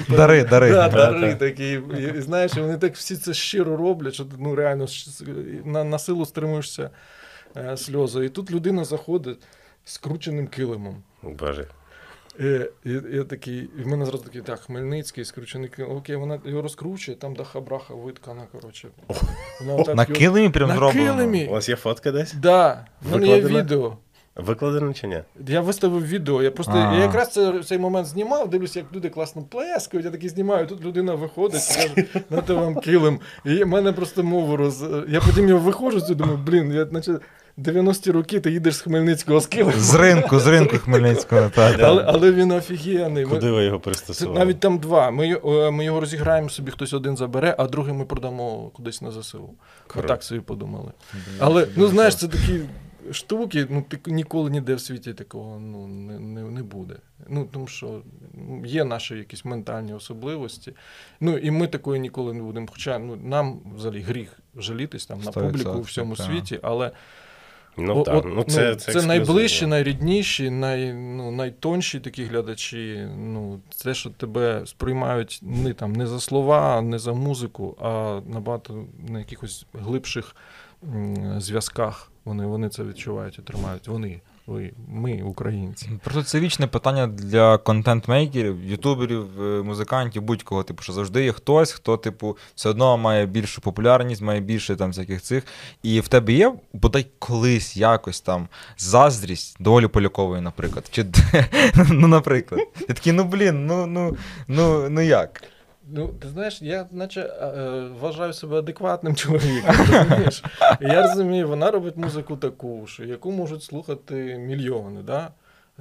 B: Дари, дари.
C: Да,
A: Да,
C: дари такі. І, знаєш, вони так всі це щиро роблять, що ти ну, реально на, на силу стримуєшся е, сльози. І тут людина заходить з крученим килимом.
A: Боже.
C: І, і, я такий, і в мене зразу такий, так, Хмельницький, скручений килим. Окей, вона його розкручує, там даха-браха виткана, коротше. Вона отак
B: На
C: його-
B: килимі прям
C: На
B: зроблено.
C: килимі.
A: У вас є фотка десь?
C: Да, в мене є
A: Викладена?
C: відео.
A: Викладено чи ні?
C: Я виставив відео. Я просто
B: А.
C: я якраз це, цей момент знімав, дивлюся, як люди класно плескають, я такий знімаю. Тут людина виходить, каже, на те вам килим. І в мене просто мову роз. Я потім я виходжу і думаю, блін, я наче 90-ті роки ти їдеш з Хмельницького з килимом.
B: З ринку, з ринку Хмельницького. Так,
C: Але, але він офігенний. Ми-
A: Куди ви його
C: Це
A: пристосували?
C: навіть там два. Ми, е, ми його розіграємо собі, хтось один забере, а другий ми продамо кудись на ЗСУ. Ми так собі подумали. Але ну знаєш, це такі штуки, ну ти ніколи ніде в світі такого ну, не, не, не буде. Ну, тому що ну, є наші якісь ментальні особливості. Ну і ми такої ніколи не будемо. Хоча ну, нам взагалі гріх жалітись там на публіку у всьому світі, але
A: Ну
C: О-
A: так,
C: от,
A: ну це, це,
C: це найближчі, найрідніші, най, ну, найтонші такі глядачі. Ну, це, що тебе сприймають не, там, не за слова, не за музику, а набагато на якихось глибших м, зв'язках. Вони, вони це відчувають і тримають. Вони, ви, ми, українці.
B: Просто це вічне питання для контент-мейкерів, ютуберів, е, музикантів, будь-кого. Типу, що завжди є хтось, хто, типу, все одно має більшу популярність, має більше там всяких цих. І в тебе є, бодай колись якось там заздрість до Олі Полякової, наприклад. Чи [LAUGHS] ну, наприклад. Ти такий, ну блін, ну, ну, ну, ну як?
C: Ну, ти знаєш, я наче е, вважаю себе адекватним [LAUGHS] чоловіком. розумієш? Я розумію, вона робить музику таку, що яку можуть слухати мільйони. Да?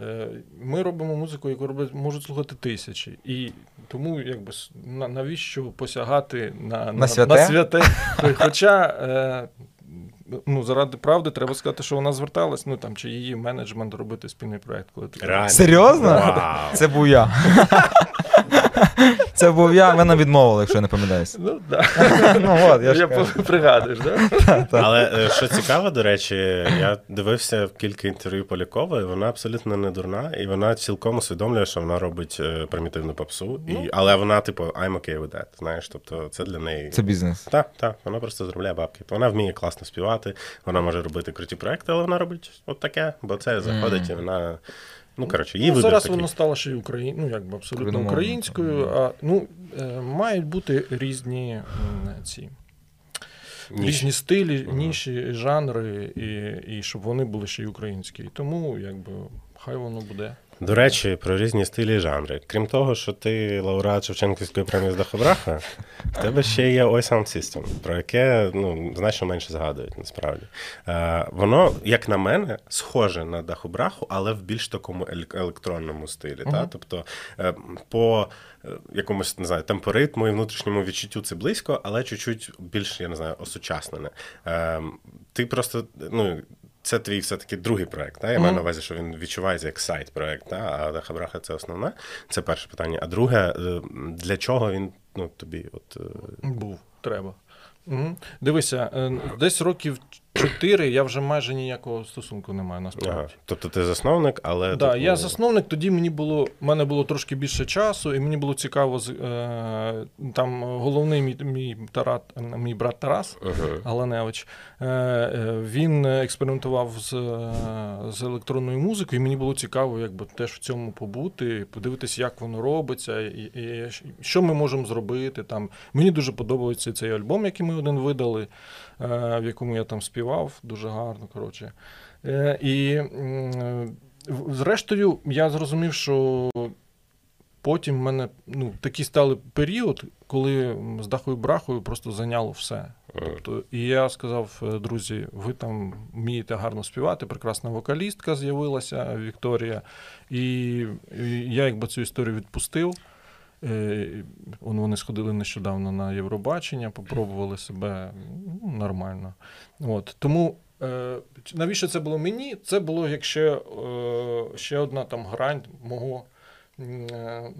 C: Е, Ми робимо музику, яку роблять, можуть слухати тисячі. І тому якби на- навіщо посягати на,
B: На святе?
C: На святе? Хоча. Е, Ну, заради правди треба сказати, що вона зверталась, ну там чи її менеджмент робити спільний проект, коли ти
B: Серйозно?
A: Вау.
B: Це був я. [LAUGHS] [LAUGHS] Це був я, ви нам відмовили, якщо я не помиляюсь.
C: Ну, да. [LAUGHS]
B: Ну от, я ж
C: Я
B: кажу.
C: пригадуєш, да? [LAUGHS]
A: Але е, що цікаво, до речі, я дивився кілька інтерв'ю Полякової, вона абсолютно не дурна, і вона цілком усвідомлює, що вона робить е, примітивну попсу. І, але вона, типу, I'm okay with that, знаєш, тобто це для неї.
B: Це бізнес.
A: Так, так, вона просто заробляє бабки. Вона вміє класно співати, вона може робити круті проекти, але вона робить от таке, бо це заходить і вона. Ну, коротше, її
C: Ну,
A: вибір
C: зараз
A: такий.
C: воно стало ще й Україн... ну, якби абсолютно українською. А, ну, е, мають бути різні ці.
A: Ніші.
C: Різні стилі, ніші, жанри, і, і щоб вони були ще й українські. І тому, якби, хай воно буде.
A: До речі, про різні стилі і жанри. Крім того, що ти лауреат Шевченківської премії з Дахобраха, в тебе ще є Ой Sound System, про яке ну, значно менше згадують насправді. Е, воно, як на мене, схоже на Дахобраху, але в більш такому електронному стилі. Та? Тобто е, по е, якомусь не знаю, темпоритму і внутрішньому відчуттю це близько, але чуть-чуть більш, я не знаю, осучаснене. Е, ти просто, ну. Це твій все-таки другий проект. Та? Я маю на увазі, що він відчувається як сайт проект, та? а Дахабраха це основне. Це перше питання. А друге, е, для чого він ну, тобі? От, е,
C: Був, треба. Угу. Дивися, е, десь років чотири я вже майже ніякого стосунку не маю насправді.
A: ага. Тобто ти засновник, але.
C: Да,
A: типу,
C: я засновник, тоді мені було, в мене було трошки більше часу, і мені було цікаво, е, там головний мій, мій, Тарат, мій брат Тарас
A: Мгм.
C: Галаневич, е, е, він експериментував з, е, з електронною музикою, і мені було цікаво якби, теж в цьому побути, подивитися, як воно робиться, і, і що ми можемо зробити. Там. Мені дуже подобається цей альбом, який ми один видали, в якому я там співав дуже гарно. Коротше. Е, І зрештою, я зрозумів, що потім в мене ну, такий стали період, коли з дахою брахою просто зайняло все. Тобто, і я сказав, е, друзі, ви там вмієте гарно співати, прекрасна вокалістка з'явилася Вікторія. І я якби цю історію відпустив. Е, Вони сходили нещодавно на Євробачення, попробували себе ну, нормально. От. Тому е, навіщо це було мені? Це було як ще, е, ще одна там грань мого. е,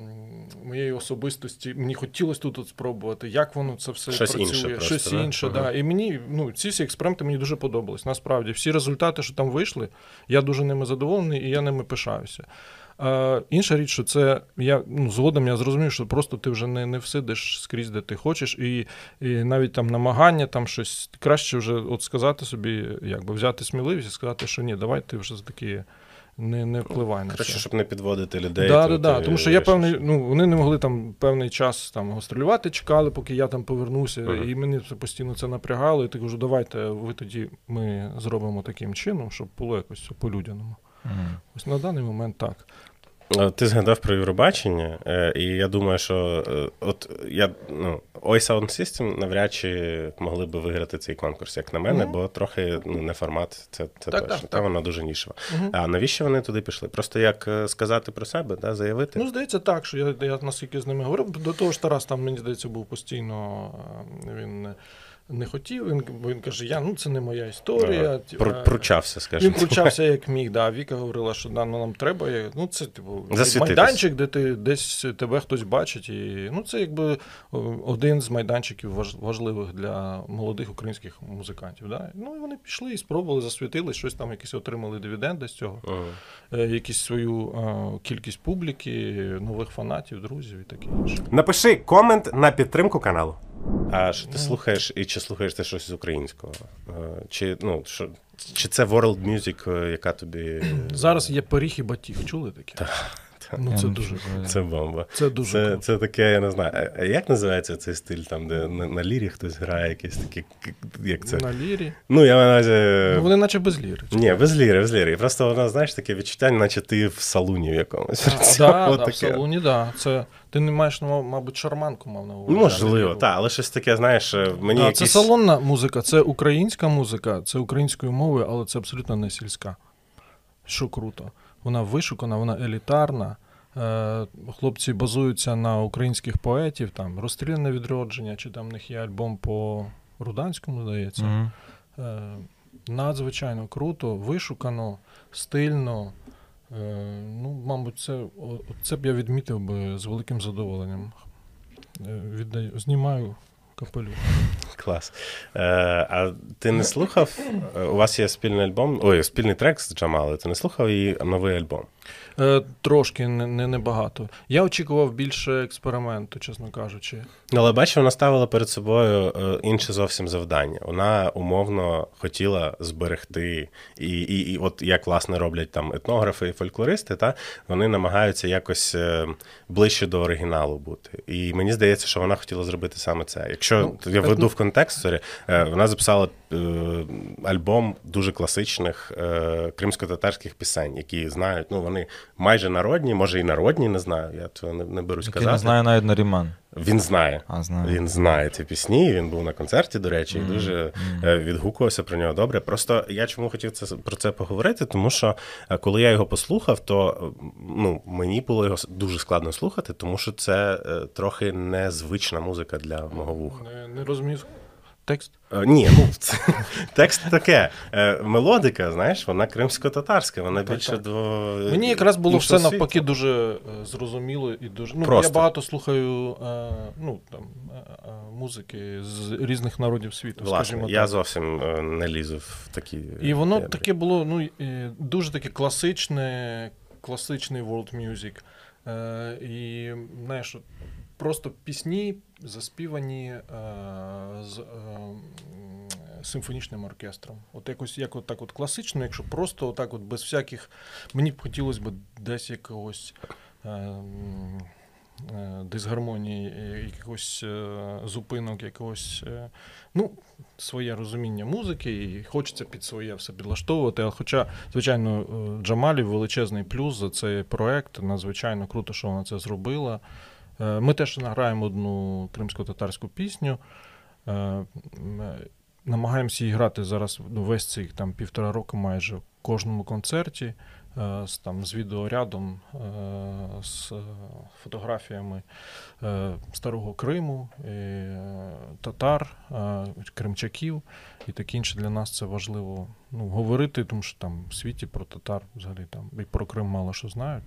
C: Моєї особистості мені хотілося тут от спробувати, як воно це все
A: Щось
C: працює,
A: інше просто,
C: щось
A: да?
C: інше.
A: Ага.
C: Да. І мені ну, ці всі експерименти мені дуже подобались. Насправді, всі результати, що там вийшли, я дуже ними задоволений і я ними пишаюся. Е, інша річ, що це я ну, згодом я зрозумів, що просто ти вже не, не всидиш скрізь, де ти хочеш, і, і навіть там намагання, там щось краще вже от сказати собі, якби взяти сміливість і сказати, що ні, давай ти вже таки не, не впливай на це.
A: щоб не підводити людей.
C: Да,
A: то
C: да, да. Тому що я певний, ну вони не могли там певний час там гастролювати, чекали, поки я там повернуся,
A: Ага.
C: і мені це постійно це напрягало. І ти кажу, давайте ви тоді ми зробимо таким чином, щоб було якось по-людяному.
B: Мгм.
C: Ось на даний момент так.
A: Е, Ти згадав про Євробачення, е, і я думаю, що е, от я ну Ой Sound System навряд чи могли би виграти цей конкурс, як на мене,
C: Мгм.
A: бо трохи ну, не формат, це, це
C: Так,
A: точно.
C: так,
A: Та вона дуже нішева.
C: Мгм.
A: А навіщо вони туди пішли? Просто як сказати про себе, да, заявити?
C: Ну, здається, так, що я, я наскільки з ними говорив. До того ж, Тарас там, мені здається, був постійно. Він не, хотів. Він, він каже, я, ну це не моя історія.
A: Ага. Про, пручався,
C: Він
A: скажімо.
C: кручався як міг. Да. Віка говорила, що да, ну, нам треба. Ну, це типу майданчик, де ти десь тебе хтось бачить. І, ну, це якби один з майданчиків важливих для молодих українських музикантів. Да. Ну і вони пішли і спробували, засвітили, щось там якісь отримали дивіденди з цього.
A: Мгм.
C: Е, якісь свою кількість публіки, нових фанатів, друзів і таке інше.
E: Напиши комент на підтримку каналу.
A: А що ти слухаєш, і чи слухаєш ти щось з українського? Е, Чи, ну, що, чи це world music, е, яка тобі.
C: Зараз є пиріг і батіг. Чули таке? Ну
B: Я
C: це
B: не
C: дуже.
A: Це бомба.
C: це дуже
A: Це,
C: круто.
A: це таке, я не знаю. А- А як називається цей стиль, там, де на, на лірі хтось грає, якісь такі. Як це?
C: на лірі.
A: Ну, я маю.
C: Ну, вони наче без ліри.
A: Ні, без ліри, без ліри. Просто воно, знаєш, таке відчуття, наче ти в салуні в якомусь. Цьому
C: Да, [LAUGHS] да, в
A: таке.
C: салоні, да. Це ти не маєш, ну, мабуть, шарманку мав на увазі.
A: Ну, можливо, так, але щось таке, знаєш, е, мені
C: Да,
A: якісь...
C: Це салонна музика, це українська музика, це українською мовою, але це абсолютно не сільська. Що круто. Вона вишукана, вона елітарна. Е, Хлопці базуються на українських поетів, там розстріляне відродження, чи там в них є альбом по Руданському, здається. Е, Надзвичайно круто, вишукано, стильно. Е, ну, мабуть, це, це б я відмітив би з великим задоволенням. Віддаю, знімаю капелюх.
A: Клас. Е, а ти не слухав? е, У вас є спільний альбом, ой, спільний трек з Джамалою. Ти не слухав її новий альбом?
C: Е, трошки не, не, небагато. Я очікував більше експерименту, чесно кажучи.
A: Але бачу, вона ставила перед собою е, інше зовсім завдання. Вона умовно хотіла зберегти, і, і, і от як власне роблять там етнографи і фольклористи, та вони намагаються якось е, ближче до оригіналу бути. І мені здається, що вона хотіла зробити саме це. Якщо
C: Ну,
A: я введу в контекст, sorry, вона записала альбом дуже класичних е, кримсько-татарських пісень, які знають, ну вони майже народні, може і народні, не знаю. Я цього не, не берусь
B: Який
A: казати.
B: не знає навіть Наріман.
A: Він знає.
B: А, знаю.
A: Він знає ці пісні, він був на концерті, до речі, і дуже е, відгукувався про нього добре. Просто я чому хотів це про це поговорити, тому що е, коли я його послухав, то е, ну, мені було його с- дуже складно слухати, тому що це е, трохи незвична музика для мого вуха.
C: Не, не розумів текст.
A: Е, Ні, ну це, [LAUGHS] текст таке. Е, Мелодика, знаєш, вона кримсько-татарська, вона більше
C: так.
A: до.
C: Мені якраз було все навпаки дуже е, зрозуміло і дуже. Ну,
A: Просто.
C: я багато слухаю е, ну, там, е, е, музики з різних народів світу,
A: Власне,
C: скажімо
A: я
C: так.
A: зовсім е, не лізу в такі.
C: І воно
A: ядри.
C: таке було ну, дуже таке класичне, класичний world music. І знаєш, просто пісні заспівані е, з е, симфонічним оркестром. От якось як от так от класично, якщо просто отак от без всяких. Мені б хотілося б десь якогось. е, Дисгармонії, якихось зупинок, якогось ну, своє розуміння музики, і хочеться під своє все підлаштовувати. Хоча, звичайно, Джамалів величезний плюс за цей проект. Надзвичайно круто, що вона це зробила. Е, Ми теж награємо одну кримсько-татарську пісню. Е, е, Намагаємося її грати зараз ну, весь цей там півтора року майже в кожному концерті. З, там, з відеорядом, з фотографіями Старого Криму, татар, кримчаків і таке інше для нас це важливо ну, говорити, тому що там в світі про татар взагалі там і про Крим мало що знають.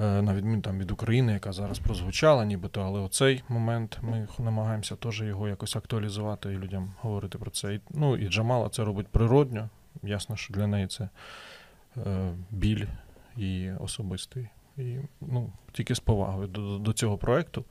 C: Е, На відміну там від України, яка зараз прозвучала, нібито, але оцей момент ми намагаємося теж його якось актуалізувати і людям говорити про це. І, ну і Джамала це робить природньо. Ясно, що для неї це е, біль і особистий. І ну, тільки з повагою до, до цього проекту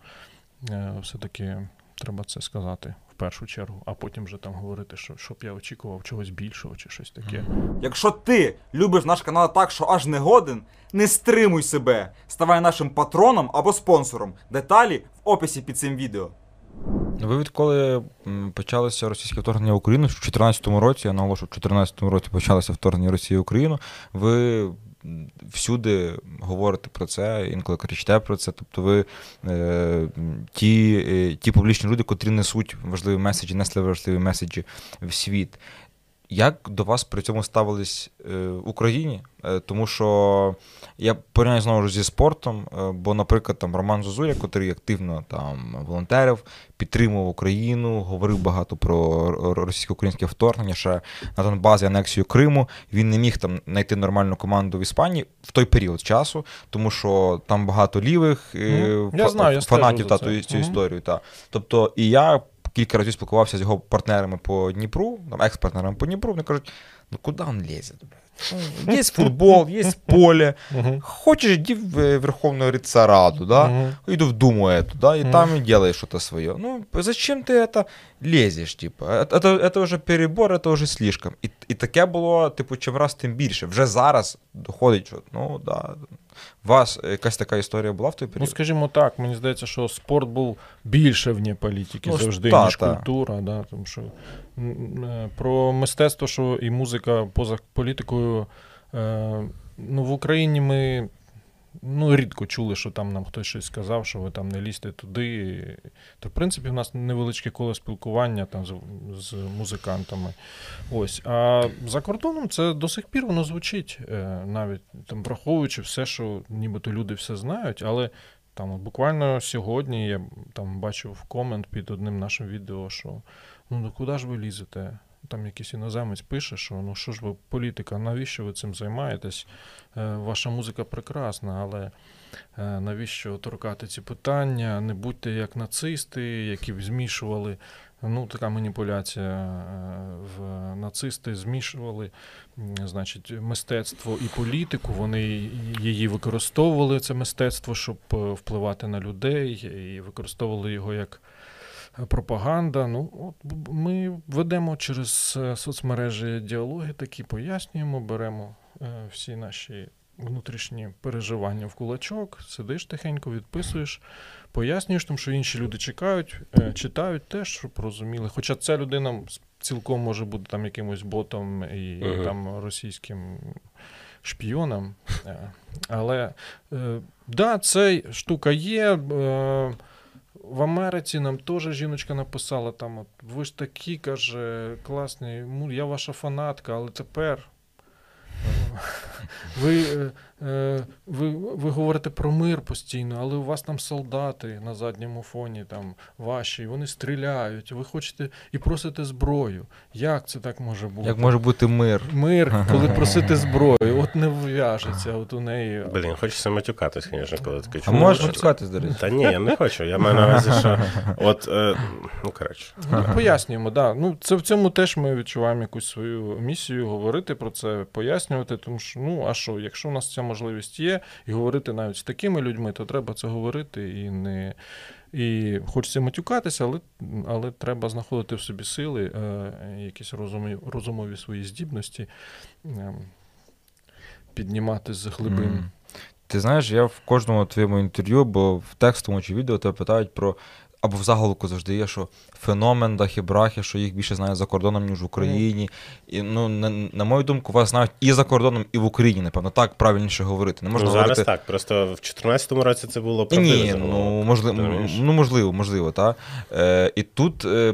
C: е, все-таки треба це сказати першу чергу, а потім вже там говорити, що щоб я очікував чогось більшого чи щось таке.
D: Якщо ти любиш наш канал так, що аж не годен, не стримуй себе. Ставай нашим патроном або спонсором. Деталі в описі під цим відео.
B: Ви відколи м, почалося російське вторгнення в Україну, в 2014 році, я наголошую, в 2014 році почалося вторгнення Росії в Україну, ви всюди говорите про це, інколи кричите про це. Тобто ви е, ті, е, ті публічні люди, котрі несуть важливі меседжі, несли важливі меседжі в світ. Як до вас при цьому ставились е, в Україні? Е, тому що я порівняю знову ж зі спортом, е, бо, наприклад, там Роман Зозуля, який активно там волонтерив, підтримував Україну, говорив багато про російсько-українське вторгнення, ще на Донбазі анексію Криму. Він не міг там знайти нормальну команду в Іспанії в той період часу, тому що там багато лівих е,
C: Мгм. Я
B: фа-
C: знаю, я
B: фанатів та цієї
C: Мгм.
B: історії. Та. Тобто, і я кілька разів спілкувався з його партнерами по Дніпру, там, екс-партнерами по Дніпру, вони кажуть, ну куди він лізе? Ну, Є футбол, є поле.
C: Мгм.
B: Хочешь, иди в э, Верховную Раду, да?
C: Мгм.
B: Иду в Думу эту, да, и
C: Мгм.
B: там и делаешь что-то свое. Ну, зачем ты это лезешь, типа? Это, это, это вже перебор, это вже слишком. І, і таке було, типу, чим раз тим більше. Вже зараз доходить, що, ну, да. у вас якась така історія була в той період?
C: Ну, скажімо так, мені здається, що спорт був більше вне політики
B: Ну,
C: завжди,
B: та,
C: ніж
B: та.
C: культура. Да, тому що е, про мистецтво, що і музика поза політикою. Е, ну, в Україні ми ну, рідко чули, що там нам хтось щось сказав, що ви там не лізьте туди. То, в принципі, в нас невеличке коло спілкування там з, з музикантами. Ось. А за кордоном це до сих пір воно звучить, е, навіть там, враховуючи все, що нібито люди все знають, але там буквально сьогодні я там бачив комент під одним нашим відео, що ну, ну куди ж ви лізете? Там якийсь іноземець пише, що ну що ж ви політика, навіщо ви цим займаєтесь? Е, Ваша музика прекрасна, але е, навіщо торкати ці питання? Не будьте як нацисти, які б змішували. Ну, така маніпуляція е, в нацисти змішували, значить, мистецтво і політику. Вони її використовували, це мистецтво, щоб впливати на людей, і використовували його як пропаганда. Ну, от ми ведемо через е, соцмережі діалоги, такі пояснюємо, беремо е, всі наші внутрішні переживання в кулачок, сидиш тихенько, відписуєш, пояснюєш, тому що інші люди чекають, е, читають теж, щоб розуміли. Хоча ця людина цілком може бути там якимось ботом і
A: Мгм.
C: там російським шпіоном. Е, Але да, це штука є. В Америці нам теж жіночка написала там: от, ви ж такі, каже, класні, ну, я ваша фанатка, але тепер. [LAUGHS] Ви, е, ви, ви говорите про мир постійно, але у вас там солдати на задньому фоні там ваші, вони стріляють, ви хочете і просите зброю. Як це так може бути?
B: Як може бути мир?
C: Мир, коли просити [LAUGHS] зброю, от не в'яжеться, от у неї.
A: Блін, хочеться матюкатись, звісно, коли таке
B: А
A: чую.
B: можеш матюкатись, до речі?
A: Та ні, я не хочу. Я маю на увазі, що [LAUGHS] от, е, ну коротше.
C: Ну, Пояснюємо, да. Ну, це в цьому теж ми відчуваємо якусь свою місію говорити про це, пояснювати, тому що, ну, а що, якщо у нас ця можливість є, і говорити навіть з такими людьми, то треба це говорити і не. І хочеться матюкатися, але, але треба знаходити в собі сили, е, якісь розумові, розумові свої здібності, е, піднімати з глибин.
B: Мгм. Ти знаєш, я в кожному твоєму інтерв'ю, бо в текстовому чи відео тебе питають про. Або в заголовку завжди є, що феномен дахи брахи, що їх більше знають за кордоном, ніж в Україні. І, ну, на, на мою думку, вас знають і за кордоном, і в Україні, напевно, так правильніше говорити. Не можна
A: ну, зараз
B: говорити.
A: так. Просто в 2014 році це було
B: Ні,
A: правдиве
B: Ні, ну можливо, ну можливо, можливо, так. Е, і тут е,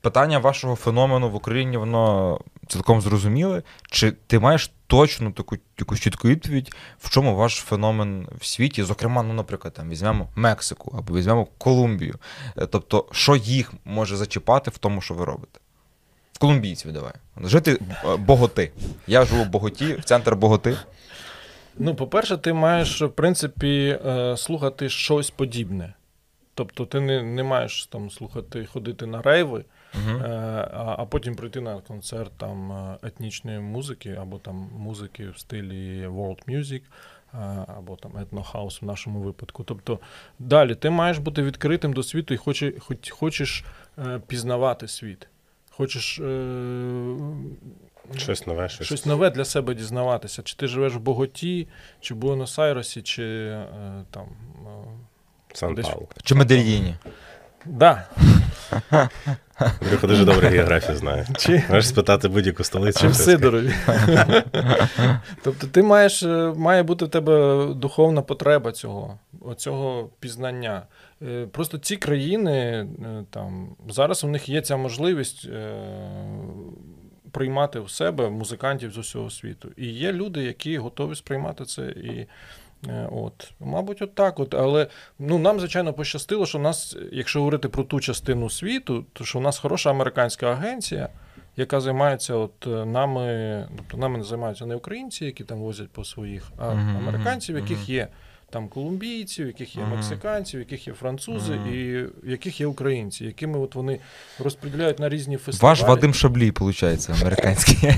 B: питання вашого феномену в Україні, воно цілком зрозуміле. Чи ти маєш точну таку якусь чітку відповідь, в чому ваш феномен в світі? Зокрема, ну, наприклад, там візьмемо Мексику або візьмемо Колумбію. Е, тобто, що їх може зачіпати в тому, що ви робите? Колумбійців давай. Жити е, Боготи. Я живу в Боготі, в центр Боготи.
C: Ну, по-перше, ти маєш, в принципі, е, слухати щось подібне. Тобто ти не, не маєш там слухати, ходити на рейви,
B: Угу.
C: е, а, а потім прийти на концерт там е, етнічної музики, або там музики в стилі world music, е, або там етнохаус в нашому випадку. Тобто далі ти маєш бути відкритим до світу і хоче, хоч, хочеш е, пізнавати світ. Хочеш е,
A: Щось нове, щось.
C: щось нове для себе дізнаватися. Чи ти живеш в Боготі, чи в Буенос-Айресі, чи е, там. Е,
A: Сан-Паулу.
B: Чи Медельїні?
C: Да.
A: Андрюха дуже добре географію знає.
C: Чи,
A: Можеш спитати будь-яку столицю.
C: чи в. Сидорові. тобто ти маєш, е, має бути в тебе духовна потреба цього, оцього пізнання. Е, Просто ці країни, е, там, зараз у них є ця можливість. Приймати в себе музикантів з усього світу. І є люди, які готові сприймати це. І от, мабуть, от так. От. Але ну, нам, звичайно, пощастило, що в нас, якщо говорити про ту частину світу, то що у нас хороша американська агенція, яка займається от е, нами, тобто нами не займаються не українці, які там возять по своїх, а
B: Мгм,
C: американців, яких
B: мгм.
C: є там колумбійців, яких є мексиканців, яких є французи, і яких є українці, якими от вони розподіляють на різні фестивалі.
B: Ваш Вадим Шаблій, виходить, американський.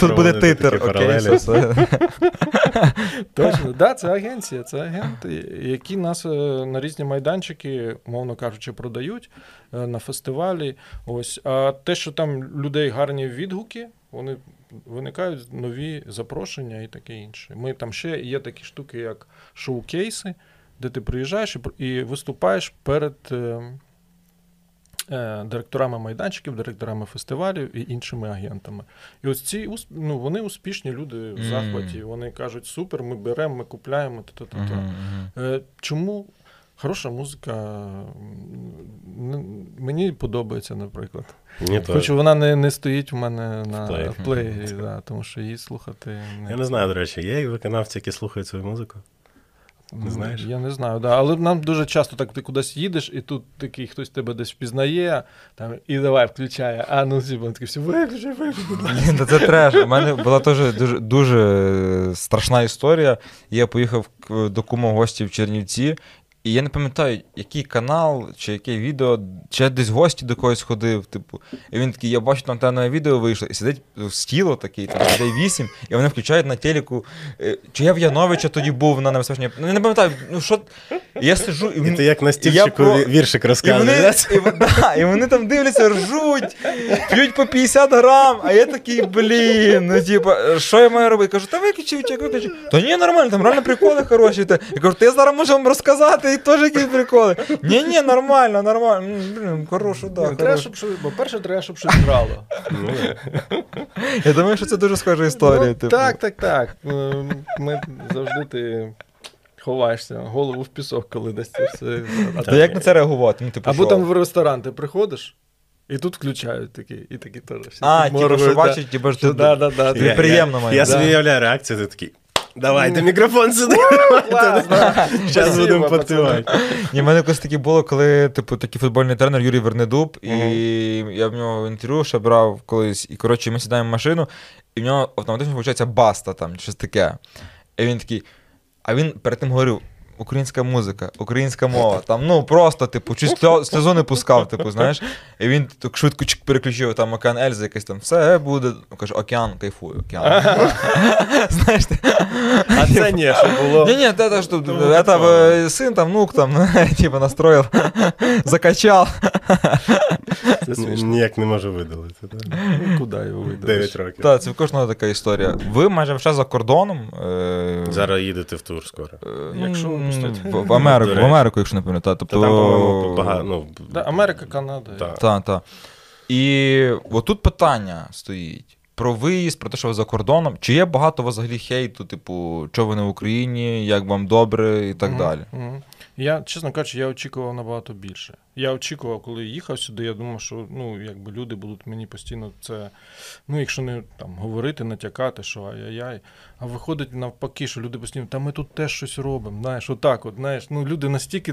B: Тут буде титр, окей.
C: Точно, да, це агенція, це агенти, які нас е, на різні майданчики, мовно кажучи, продають е, на фестивалі. Ось. А те, що там людей гарні відгуки, вони виникають нові запрошення і таке інше. Ми там ще є такі штуки, як шоу-кейси, де ти приїжджаєш і виступаєш перед. е, е, Директорами майданчиків, директорами фестивалів і іншими агентами. І ось ці ну, вони успішні люди в захваті. Вони кажуть: супер, ми беремо, ми купляємо.
B: Мгм.
C: Е, Чому хороша музика мені подобається, наприклад.
A: Ні, то.
C: Хоч вона не, не стоїть в мене на
A: плеєрі.
C: да, тому що її слухати
A: Я не знаю, до речі, є виконавці, які слухають свою музику. Не знаєш?
C: Я не знаю, да. але нам дуже часто так ти кудись їдеш, і тут такий хтось тебе десь впізнає, там, і давай включає, а ну типу, такий все, виключи, виключи,
B: це треш. У мене була теж дуже, дуже страшна історія. Я поїхав до кума гості в Чернівці, і я не пам'ятаю, який канал чи яке відео, чи я десь в гості до когось ходив. Типу, і він такий, я бачу, там те нове відео вийшло, і сидить стіло такий, там людей вісім, і вони включають на телеку. е, Чи я в Яновича тоді був на небезпечній. Ну, я не пам'ятаю, ну що. Я сиджу, і,
A: І ти як на стільчику
B: про-
A: ві- віршик
B: і вони,
A: розказуєш.
B: і, да, і вони там дивляться, ржуть, п'ють по 50 грам, а я такий, блін, ну типа, що я маю робити? Кажу, та виключи, виключи. Та ні, нормально, там реально приколи хороші. Я кажу, ти зараз можу вам розказати і теж якісь приколи. Ні, ні, нормально, нормально. Блін, хорошо, да,
C: Ну, треба, щоб, щось- по-перше, треба, щоб щось грало.
B: Я думаю, що це дуже схожа історія.
C: Ну,
B: типу.
C: Так, так, так. Ем, Ми завжди ти ховаєшся, голову в пісок, коли десь це все. А
B: Та як на це реагувати? Ну, типу,
C: Або
B: що?
C: там в ресторан ти приходиш, і тут включають такі, і такі теж. всі
B: А, типу, що
C: моргають,
B: бачить, типу, що
C: да.
B: ти...
C: Да, да, да,
B: Тобі
A: Я-
B: приємно має
A: Я собі уявляю реакцію, ти такий. Давайте мікрофон сюди. Зараз будемо
C: пацани.
B: У мене якось таке було, коли, типу, такий футбольний тренер Юрій Вернедуб, і я в нього інтерв'ю ще брав колись, і коротше, ми сідаємо в машину, і в нього автоматично виходить баста там, щось таке. І він такий. А він перед тим говорив Українська музика, українська мова. Там, ну просто, типу, чуть сльо- сльозу не пускав, типу, знаєш. І він так швидко чик переключив там океан Ельзи, якийсь там, все буде. Каже, океан, кайфую, океан. [LAUGHS] Знаєш, ти-
C: А це ні, що було.
B: не, не, это что, это э, сын там, внук там, [LAUGHS] типа настроил, [LAUGHS] закачал.
C: Це смішно.
A: Ніяк не можу видалити. так.
C: Ну, Куди його видавиш?
A: 9 років.
B: Так, це в кожного така історія. Ви майже все за кордоном. е,
A: Зараз їдете в тур скоро.
B: е,
C: Якщо
B: м, в, в Америку, в. Америку, якщо не пам'ятаю.
A: Та
B: Тобто,
A: там, по-моєму, багато. Ну,
C: Да, Америка, Канада.
A: так.
B: так. та. І отут питання стоїть. Про виїзд, про те, що ви за кордоном. Чи є багато у вас взагалі хейту, типу, що ви не в Україні, як вам добре і так
C: Мгм,
B: далі?
C: мгм. Я, чесно кажучи, я очікував набагато більше. Я очікував, коли їхав сюди, я думав, що ну, якби люди будуть мені постійно це, ну, якщо не там, говорити, натякати, що ай-яй-яй. А виходить навпаки, що люди постійно, та ми тут теж щось робимо. Знаєш, отак, от, знаєш, ну, люди настільки.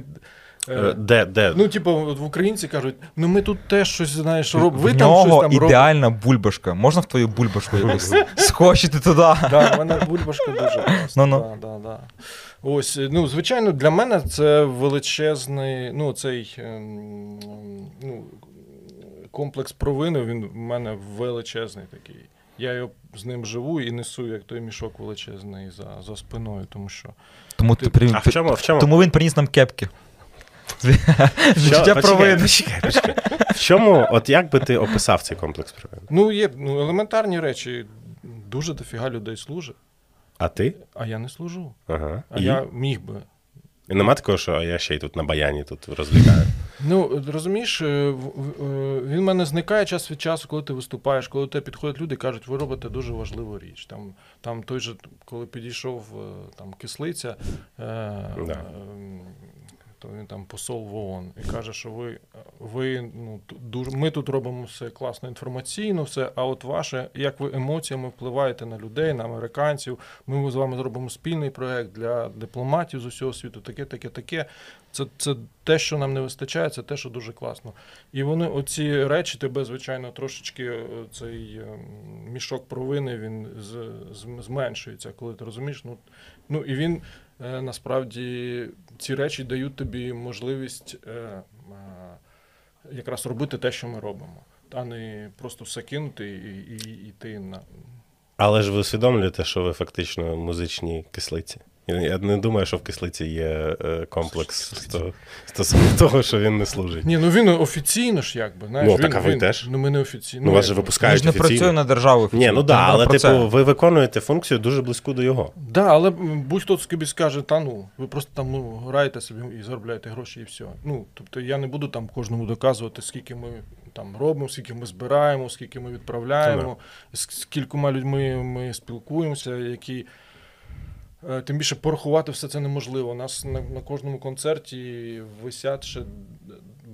C: е,
A: Е, Де, де?
C: Ну, типу, в українці кажуть, ну ми тут теж щось знаєш, робимо. Ви
B: в
C: там
B: нього
C: щось там робите.
B: ідеальна бульбашка. Можна в твою бульбашку [LAUGHS] скочити туди?
C: Да, в мене бульбашка дуже класна. Ось, ну, звичайно, для мене це величезний, ну, цей ем, ну, комплекс провини, він в мене величезний такий. Я його з ним живу і несу як той мішок величезний за, за спиною, тому що.
B: Тому, ти, при-
A: А в чому? В чому?
B: тому він приніс нам кепки.
A: Що- почекай,
B: провини.
A: почекай, почекай. В чому, от як би ти описав цей комплекс провини?
C: Ну, є ну, елементарні речі. Дуже дофіга людей служить,
A: А ти?
C: а я не служу.
A: Ага.
C: А
A: І?
C: я міг би.
A: І нема такого, що я ще й тут на баяні тут розвлікаю. [LAUGHS]
C: Ну, розумієш, е, е, він в мене зникає час від часу, коли ти виступаєш, коли тебе підходять люди і кажуть, ви робите дуже важливу річ. Там, там той же, коли підійшов е, там, кислиця,
A: Да.
C: То він там посол в ООН і каже, що ви, ви ну, дуже, ми тут робимо все класно інформаційно, все, а от ваше, як ви емоціями впливаєте на людей, на американців. Ми з вами зробимо спільний проект для дипломатів з усього світу, таке, таке, таке. Це, це те, що нам не вистачає, це те, що дуже класно. І вони, оці речі, тебе, звичайно, трошечки е, цей е, мішок провини він з, з, зменшується, коли ти розумієш. Ну, ну і він насправді ці речі дають тобі можливість е, е, якраз робити те, що ми робимо, а не просто все кинути і, і йти на.
A: Але ж ви усвідомлюєте, що ви фактично музичні кислиці. Я- не думаю, що в кислиці є е, комплекс стосовно того, що він не служить.
C: Ні, ну він офіційно ж якби. Знаєш,
A: Ну,
C: він,
A: так, а ви
C: він,
A: теж?
C: Ну, ми не офіційно.
A: Ну, вас же
C: як-
B: Він ж не працює на державу.
A: Ні, ну
B: офіційно.
A: да, але типу,
B: це.
A: ви виконуєте функцію дуже близьку до його.
C: Да, але будь-хто собі скаже, та ну, ви просто там ну, граєте собі і заробляєте гроші, і все. Ну, тобто я не буду там кожному доказувати, скільки ми там робимо, скільки ми збираємо, скільки ми відправляємо, з з кількома людьми ми спілкуємося, які. Е, Тим більше порахувати все це неможливо. У нас на, на кожному концерті висять ще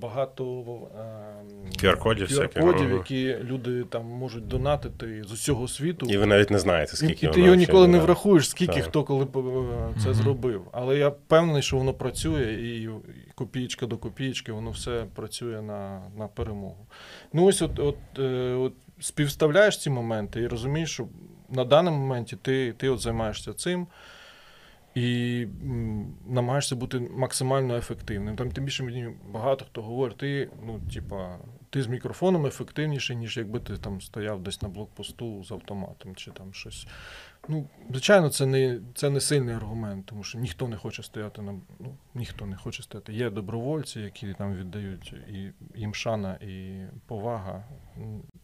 C: багато ем,
A: QR-кодів
C: QR-кодів, які люди там можуть донатити з усього світу.
A: І ви навіть не знаєте, скільки
C: і ти його ніколи не врахуєш, скільки
A: Так.
C: хто коли е, це зробив. Але я впевнений, що воно працює, і і копієчка до копієчки, воно все працює на, на перемогу. Ну ось от, от, е, от співставляєш ці моменти і розумієш, що на даному моменті ти, ти от займаєшся цим. І намагаєшся бути максимально ефективним. Там тим більше мені багато хто говорить, ти, ну, типа, ти з мікрофоном ефективніший, ніж якби ти там стояв десь на блокпосту з автоматом чи там щось. Ну, звичайно, це не, це не сильний аргумент, тому що ніхто не хоче стояти на ну, ніхто не хоче стояти. Є добровольці, які там віддають і їм шана, і повага.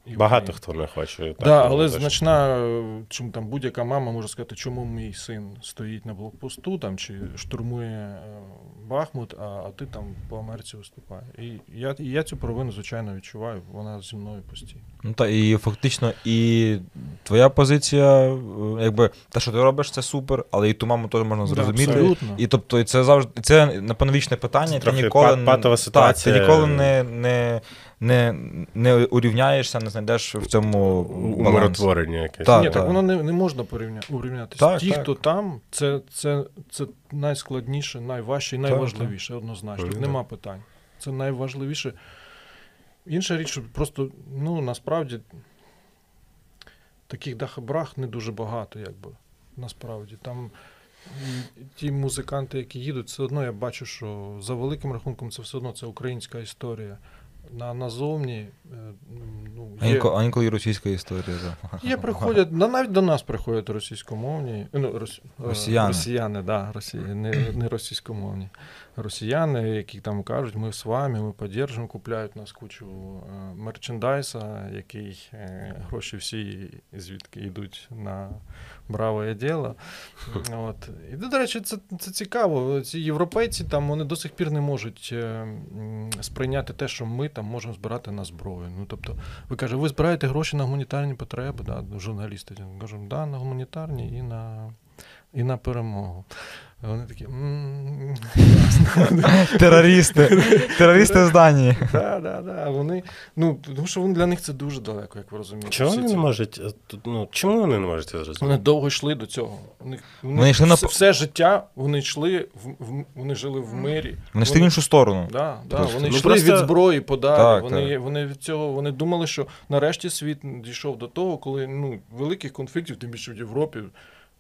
C: І
A: Багато хто не хоче. Так,
C: да,
A: ну,
C: але
A: точно.
C: значна, чому там будь-яка мама може сказати, чому мій син стоїть на блокпосту там, чи штурмує е, Бахмут, а, а ти там по Америці виступає. І я, і я цю провину, звичайно, відчуваю. Вона зі мною постійно.
B: Ну та і фактично, і твоя позиція, е, якби те, що ти робиш, це супер, але і ту маму теж можна зрозуміти.
C: абсолютно.
B: І тобто, і це завжди це напевно вічне питання.
A: Це
B: ти ніколи
A: патова
B: Так,
A: ситуація.
B: ти ніколи не, не, не, не урівняєшся, не знайдеш в цьому
A: умиротворення якесь.
B: Так,
C: Ні,
B: так.
C: так воно не, не можна порівня, урівнятися.
B: Так,
C: Ті,
B: так.
C: хто там, це, це, це найскладніше, найважче і
B: Так,
C: найважливіше, однозначно.
A: Ну,
C: нема питань. Це найважливіше. Інша річ, що просто, ну, насправді, таких дахабрах не дуже багато, якби. Насправді. Там ті музиканти, які їдуть, все одно я бачу, що за великим рахунком це все одно це українська історія. На, назовні е, ну,
B: А інколи, а інколи і російська історія. Да.
C: Є приходять, на навіть до нас приходять російськомовні, ну, рос, е,
B: Росіяни.
C: росіяни, да, росі, не, не російськомовні. Росіяни, які там кажуть, ми з вами, ми підтримуємо, купляють нас кучу е, мерчендайса, який гроші всі звідки йдуть на браве діло. От. І, до речі, це, це цікаво. Ці європейці там вони до сих пір не можуть е, сприйняти те, що ми там можемо збирати на зброю. Ну, тобто, ви кажете, ви збираєте гроші на гуманітарні потреби, да, журналісти. Кажемо, да, на гуманітарні і на, і на перемогу. Вони такі.
B: Терористи. Терористи в Данії.
C: Да, да, да. Вони, ну, тому що для них це дуже далеко, як ви розумієте.
A: Чому вони не можуть? е, тут, Ну, чому вони не можуть це
C: Вони довго йшли до цього. Вони,
B: йшли на
C: все, життя вони йшли, вони жили в мирі.
B: Вони йшли в іншу сторону.
C: Да, да, вони
A: Ну,
C: йшли від зброї подалі. Вони, вони від цього вони думали, що нарешті світ дійшов до того, коли ну, великих конфліктів, тим більше в Європі,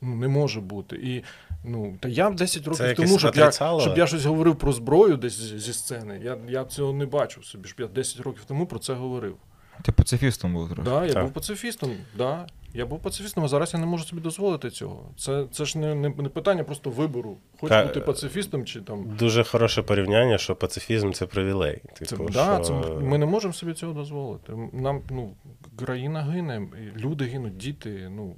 C: ну, не може бути. І ну, та я б 10 років
A: якесь
C: тому, щоб я, щоб я щось говорив про зброю десь зі зі сцени. Я, я цього не бачив собі. Щоб я 10 років тому про це говорив.
B: Ти пацифістом був трохи.
C: Да, я
A: Так.
C: був пацифістом. Да. Я був пацифістом, а зараз я не можу собі дозволити цього. Це, це ж не, не, не питання просто вибору.
A: Та,
C: бути пацифістом чи там.
A: Дуже хороше порівняння, що пацифізм це привілей.
C: Це,
A: Типу,
C: да,
A: що...
C: це, ми не можемо собі цього дозволити. Нам ну, країна гине, люди гинуть, діти. Ну,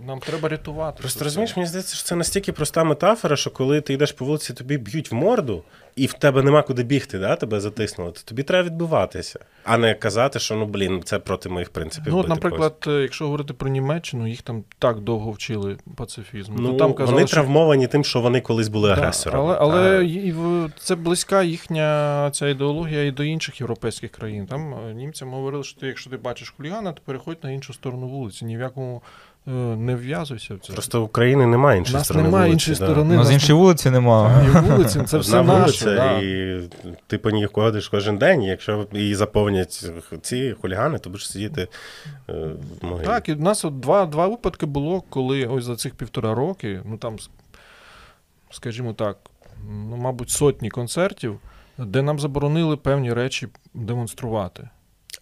C: нам треба рятувати.
A: Просто розумієш, мені здається, що це настільки проста метафора, що коли ти йдеш по вулиці, тобі б'ють в морду, і в тебе нема куди бігти, да? тебе затиснули, то тобі треба відбиватися, а не казати, що ну блін, це проти моїх принципів.
C: Ну, от, наприклад, е, якщо говорити про Німеччину, їх там так довго вчили пацифізму.
A: когось. Ну,
C: там казали,
A: вони
C: що-
A: травмовані тим, що вони колись були
C: Да. Але, але
A: А-
C: і в- це близька їхня ця ідеологія і до інших європейських країн. Там е, німцям говорили, що ти, якщо ти бачиш хулігана, то переходь на іншу сторону вулиці. Ні в якому не вв'язуйся в це.
A: Просто в Україні немає
C: У
A: іншої
C: нас
A: сторони
C: немає
A: вулиці,
C: іншої
A: да.
C: сторони.
B: З
C: нас
B: іншої вулиці
C: немає. І вулиці, це [LAUGHS] все
A: Одна
C: наше.
A: вулиця,
C: да.
A: і ти по ній ходиш кожен день, і якщо її заповнять ці хулігани, то будеш сидіти е, в могилі.
C: Так, і в нас от два, два випадки було, коли ось за цих півтора роки, ну там, скажімо так, ну, мабуть, сотні концертів, де нам заборонили певні речі демонструвати.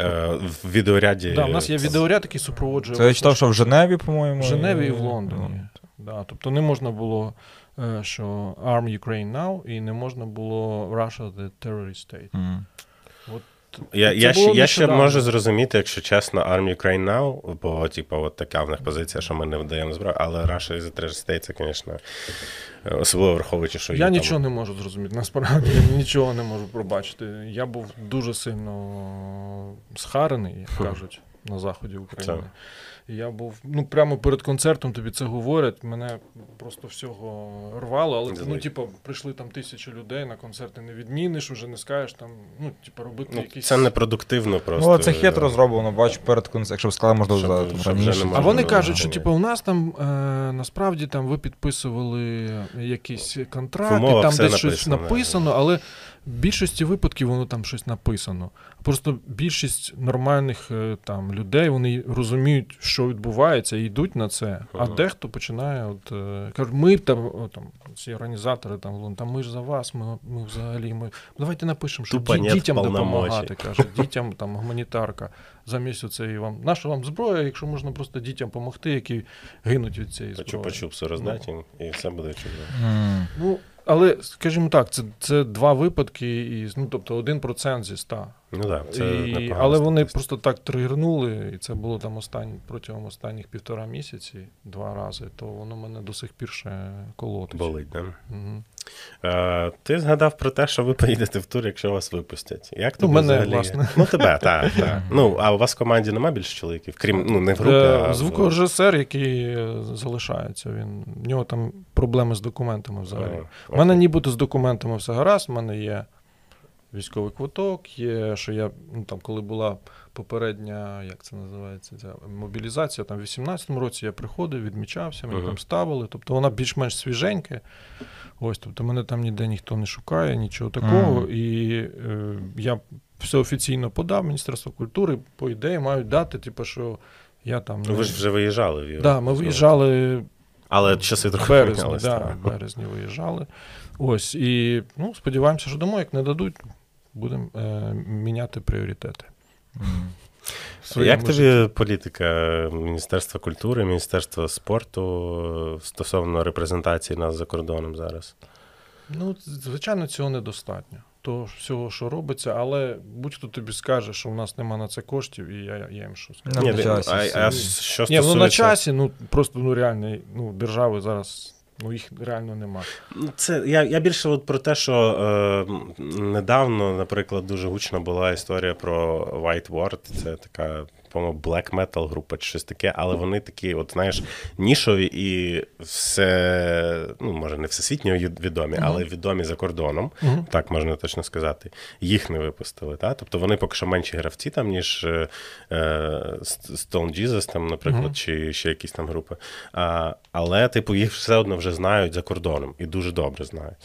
A: Е, в відеоряді.
C: Да, у нас є відеоряд, який супроводжує.
B: Це я читав, що в Женеві, по-моєму.
C: В Женеві і в Лондоні. Да, тобто не можна було, е, що Arm Ukraine Now, і не можна було Russia the Terrorist State.
B: М.
A: Я,
C: Це
A: я, ще, я ще можу зрозуміти, якщо чесно, Army Ukraine Now, бо, типу, от така в них позиція, що ми не видаємо зброю, але Russia is a terrorist state, це, звісно, особливо враховуючи, що
C: Я
A: є
C: нічого
A: там...
C: не можу зрозуміти. Насправді я нічого не можу пробачити. Я був дуже сильно схарений, як кажуть, на заході України.
A: Так.
C: Я був ну прямо перед концертом тобі це говорять. Мене просто всього рвало. Але ну, типу, прийшли там тисячі людей на концерти, не відміниш, уже не скажеш там. Ну, типу, робити
A: Ну,
C: якісь.
A: це непродуктивно просто.
B: Ну, це хитро зроблено, бачу, перед концертом, якщо б сказали, можливо,
A: Щоб-
B: за- там,
A: щоб вже
B: раніше.
A: не
C: А вони кажуть, що типу, у нас там е, насправді там ви підписували якісь контракти, там
A: все
C: десь щось
A: написано,
C: але в більшості випадків воно там щось написано. Просто більшість нормальних е, там людей вони розуміють, що відбувається, і йдуть на це. А дехто починає, от е, кажуть, ми там, о, там ці організатори там, там ми ж за вас, ми, ми взагалі ми давайте напишемо, що
A: Тупо
C: ді- дітям допомагати. Каже, дітям там гуманітарка. Замість оцеї вам. Наша вам зброя, якщо можна просто дітям допомогти, які гинуть від цієї зброї.
A: Чупа-чупсу роздати, і все буде чудово.
C: Ну, але, скажімо так, це, це два випадки, із, ну, тобто 1% зі 100.
A: Ну так, це
C: І, але вони
A: статистика.
C: просто так тригернули, і це було там останні, протягом останніх півтора місяці, два рази, то воно мене до сих пір ще колотить.
A: болить, да?
C: Угу.
A: Е, ти згадав про те, що ви поїдете в тур, якщо вас випустять. Як
C: Ну, мене,
A: взагалі?
C: власне.
A: Ну, тебе, [LAUGHS] так, так. Ну, а у вас в команді нема більше чоловіків? Крім, ну, не в групі, а
C: Е, Звукорежисер, який е, залишається, він, в нього там проблеми з документами взагалі. У мене нібито з документами все гаразд, в мене є військовий квиток, є, що я, ну там, коли була попередня, як це називається, ця мобілізація, там в 18-му році я приходив, відмічався, мені
A: Ага.
C: там ставили. Тобто вона більш-менш свіженька. Ось, тобто мене там ніде ніхто не шукає, нічого такого.
B: Мгм.
C: І е, я все офіційно подав, Міністерство культури, по ідеї, мають дати, типу, що я там.
A: Ну, ви ж вже виїжджали в Європу.
C: Да, ми виїжджали
A: Але часи трохи
C: березні, да, березні виїжджали. Ось, і ну, сподіваємося, що дамо, як не дадуть, будемо е, міняти пріоритети. Своєму
A: Як
C: житті.
A: тобі політика Міністерства культури, Міністерства спорту стосовно репрезентації нас за кордоном зараз?
C: Ну, звичайно, цього недостатньо. Того всього, що робиться, але будь-хто тобі скаже, що в нас нема на це коштів, і я, я їм що скажу.
A: Ні,
B: на часі
A: а, а що
C: Ні,
A: стосується...
C: ну на часі, ну просто ну реально, ну, держави зараз, ну їх реально нема.
A: Це я, я більше от про те, що е, недавно, наприклад, дуже гучна була історія про White Ward. Це така, по-моєму, black metal група чи щось таке, але вони такі, от знаєш, нішові і все, ну може не всесвітньо відомі, але відомі за кордоном. Так можна точно сказати. Їх не випустили. Та? Тобто вони поки що менші гравці, там, ніж е, е, Stone Jesus, там, наприклад, чи ще якісь там групи. А, але, типу, їх все одно вже знають за кордоном і дуже добре знають.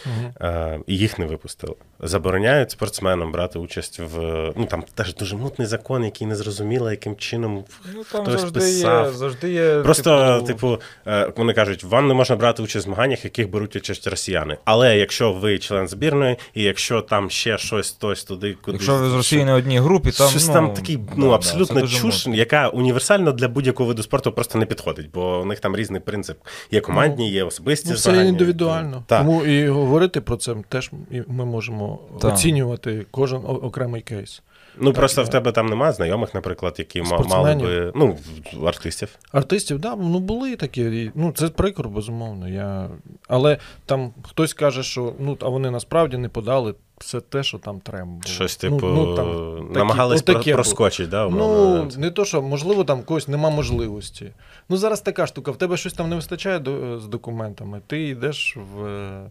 A: Е, і їх не випустили. Забороняють спортсменам брати участь в. Ну там теж дуже мутний закон, який не зрозуміло, яким чином
B: Ну, там
A: хтось
B: завжди
A: писав.
B: є, завжди є.
A: Просто, типу, е, вони кажуть, вам не можна брати участь в змаганнях, яких беруть участь росіяни. Але якщо ви член збірної, і якщо там ще щось, хтось туди, куди
B: Якщо ви з Росії на одній групі, там.
A: щось
B: ну,
A: там такий, ну
B: да,
A: абсолютно
B: це дуже
A: чуш, яка універсально для будь-якого виду спорту просто не підходить, бо у них там різний принцип. Є командні, є особисті
C: Ну, все
A: змагання.
C: індивідуально.
A: Так.
C: Тому і говорити про це теж і ми можемо
B: Так.
C: оцінювати кожен окремий кейс.
A: Ну просто
C: Так,
A: в тебе там немає знайомих, наприклад, які ма- мали би ну артистів.
C: Артистів, да, ну були такі. Ну, це прикро, безумовно. Я... Але там хтось каже, що ну, а вони насправді не подали все те, що там треба було.
A: Щось
C: Ну,
A: типу
C: ну, там такі-
A: намагались про-
C: було.
A: проскочити, да, умовно.
C: Ну, не то, що, можливо, там когось нема можливості. Ну, зараз така штука, в тебе щось там не вистачає до, з документами, ти йдеш в е,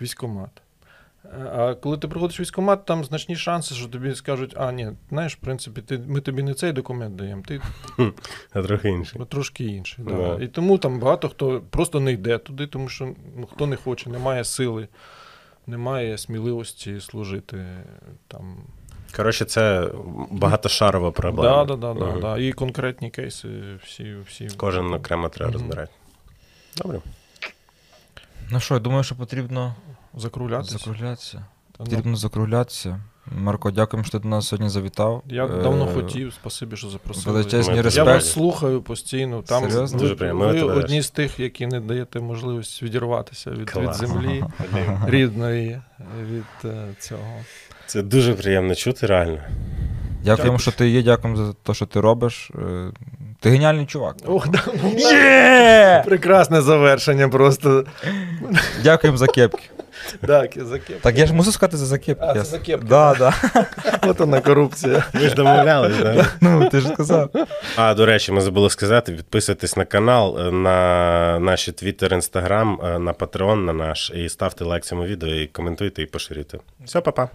C: військкомат. А коли ти приходиш в військкомат, там значні шанси, що тобі скажуть, а ні, знаєш, в принципі, ти, ми тобі не цей документ даємо, ти
A: а трохи інший.
C: трошки інший. Да. І тому там багато хто просто не йде туди, тому що ну, хто не хоче, немає сили, немає сміливості служити там.
A: Коротше, це багатошарова проблема.
C: Да, да, да, да,
A: Мгм.
C: да. І конкретні кейси всі. всі
A: Кожен окремо треба
C: Мгм.
A: розбирати. Добре.
B: Ну що, я думаю, що потрібно
C: закруглятися.
B: закруглятися.
C: Ну,
B: Потрібно закруглятися. Марко, дякуємо, що ти до нас сьогодні завітав.
C: Я
B: Е,
C: давно хотів, спасибі, що запросили.
B: Величезні
A: Ми-
C: Я вас слухаю постійно. Там
B: Серйозно?
C: ви,
A: Дуже.
C: Ви одні з тих, які не даєте можливість відірватися від, від землі рідної, від е, цього.
A: Це дуже приємно чути, реально.
B: Дякуємо, що ти є, дякуємо за те, що ти робиш. Е, Ти геніальний чувак.
C: Ох, да,
B: Є!
C: прекрасне завершення просто.
B: Дякуємо за кепки. [LAUGHS]
C: Так, за кепку.
B: Так я ж можу сказати за закепки.
C: А, це
B: Я-
C: за кепки,
B: Да, да. [LAUGHS]
C: От вона корупція.
A: Ви ж домовлялись, да? [LAUGHS]
B: Ну, ти ж сказав.
A: А до речі, ми забули сказати: підписуйтесь на канал, е, на наші Twitter, Instagram, е, на Patreon на наш, і ставте лайк цьому відео, і коментуйте, і поширюйте. Все, па-па.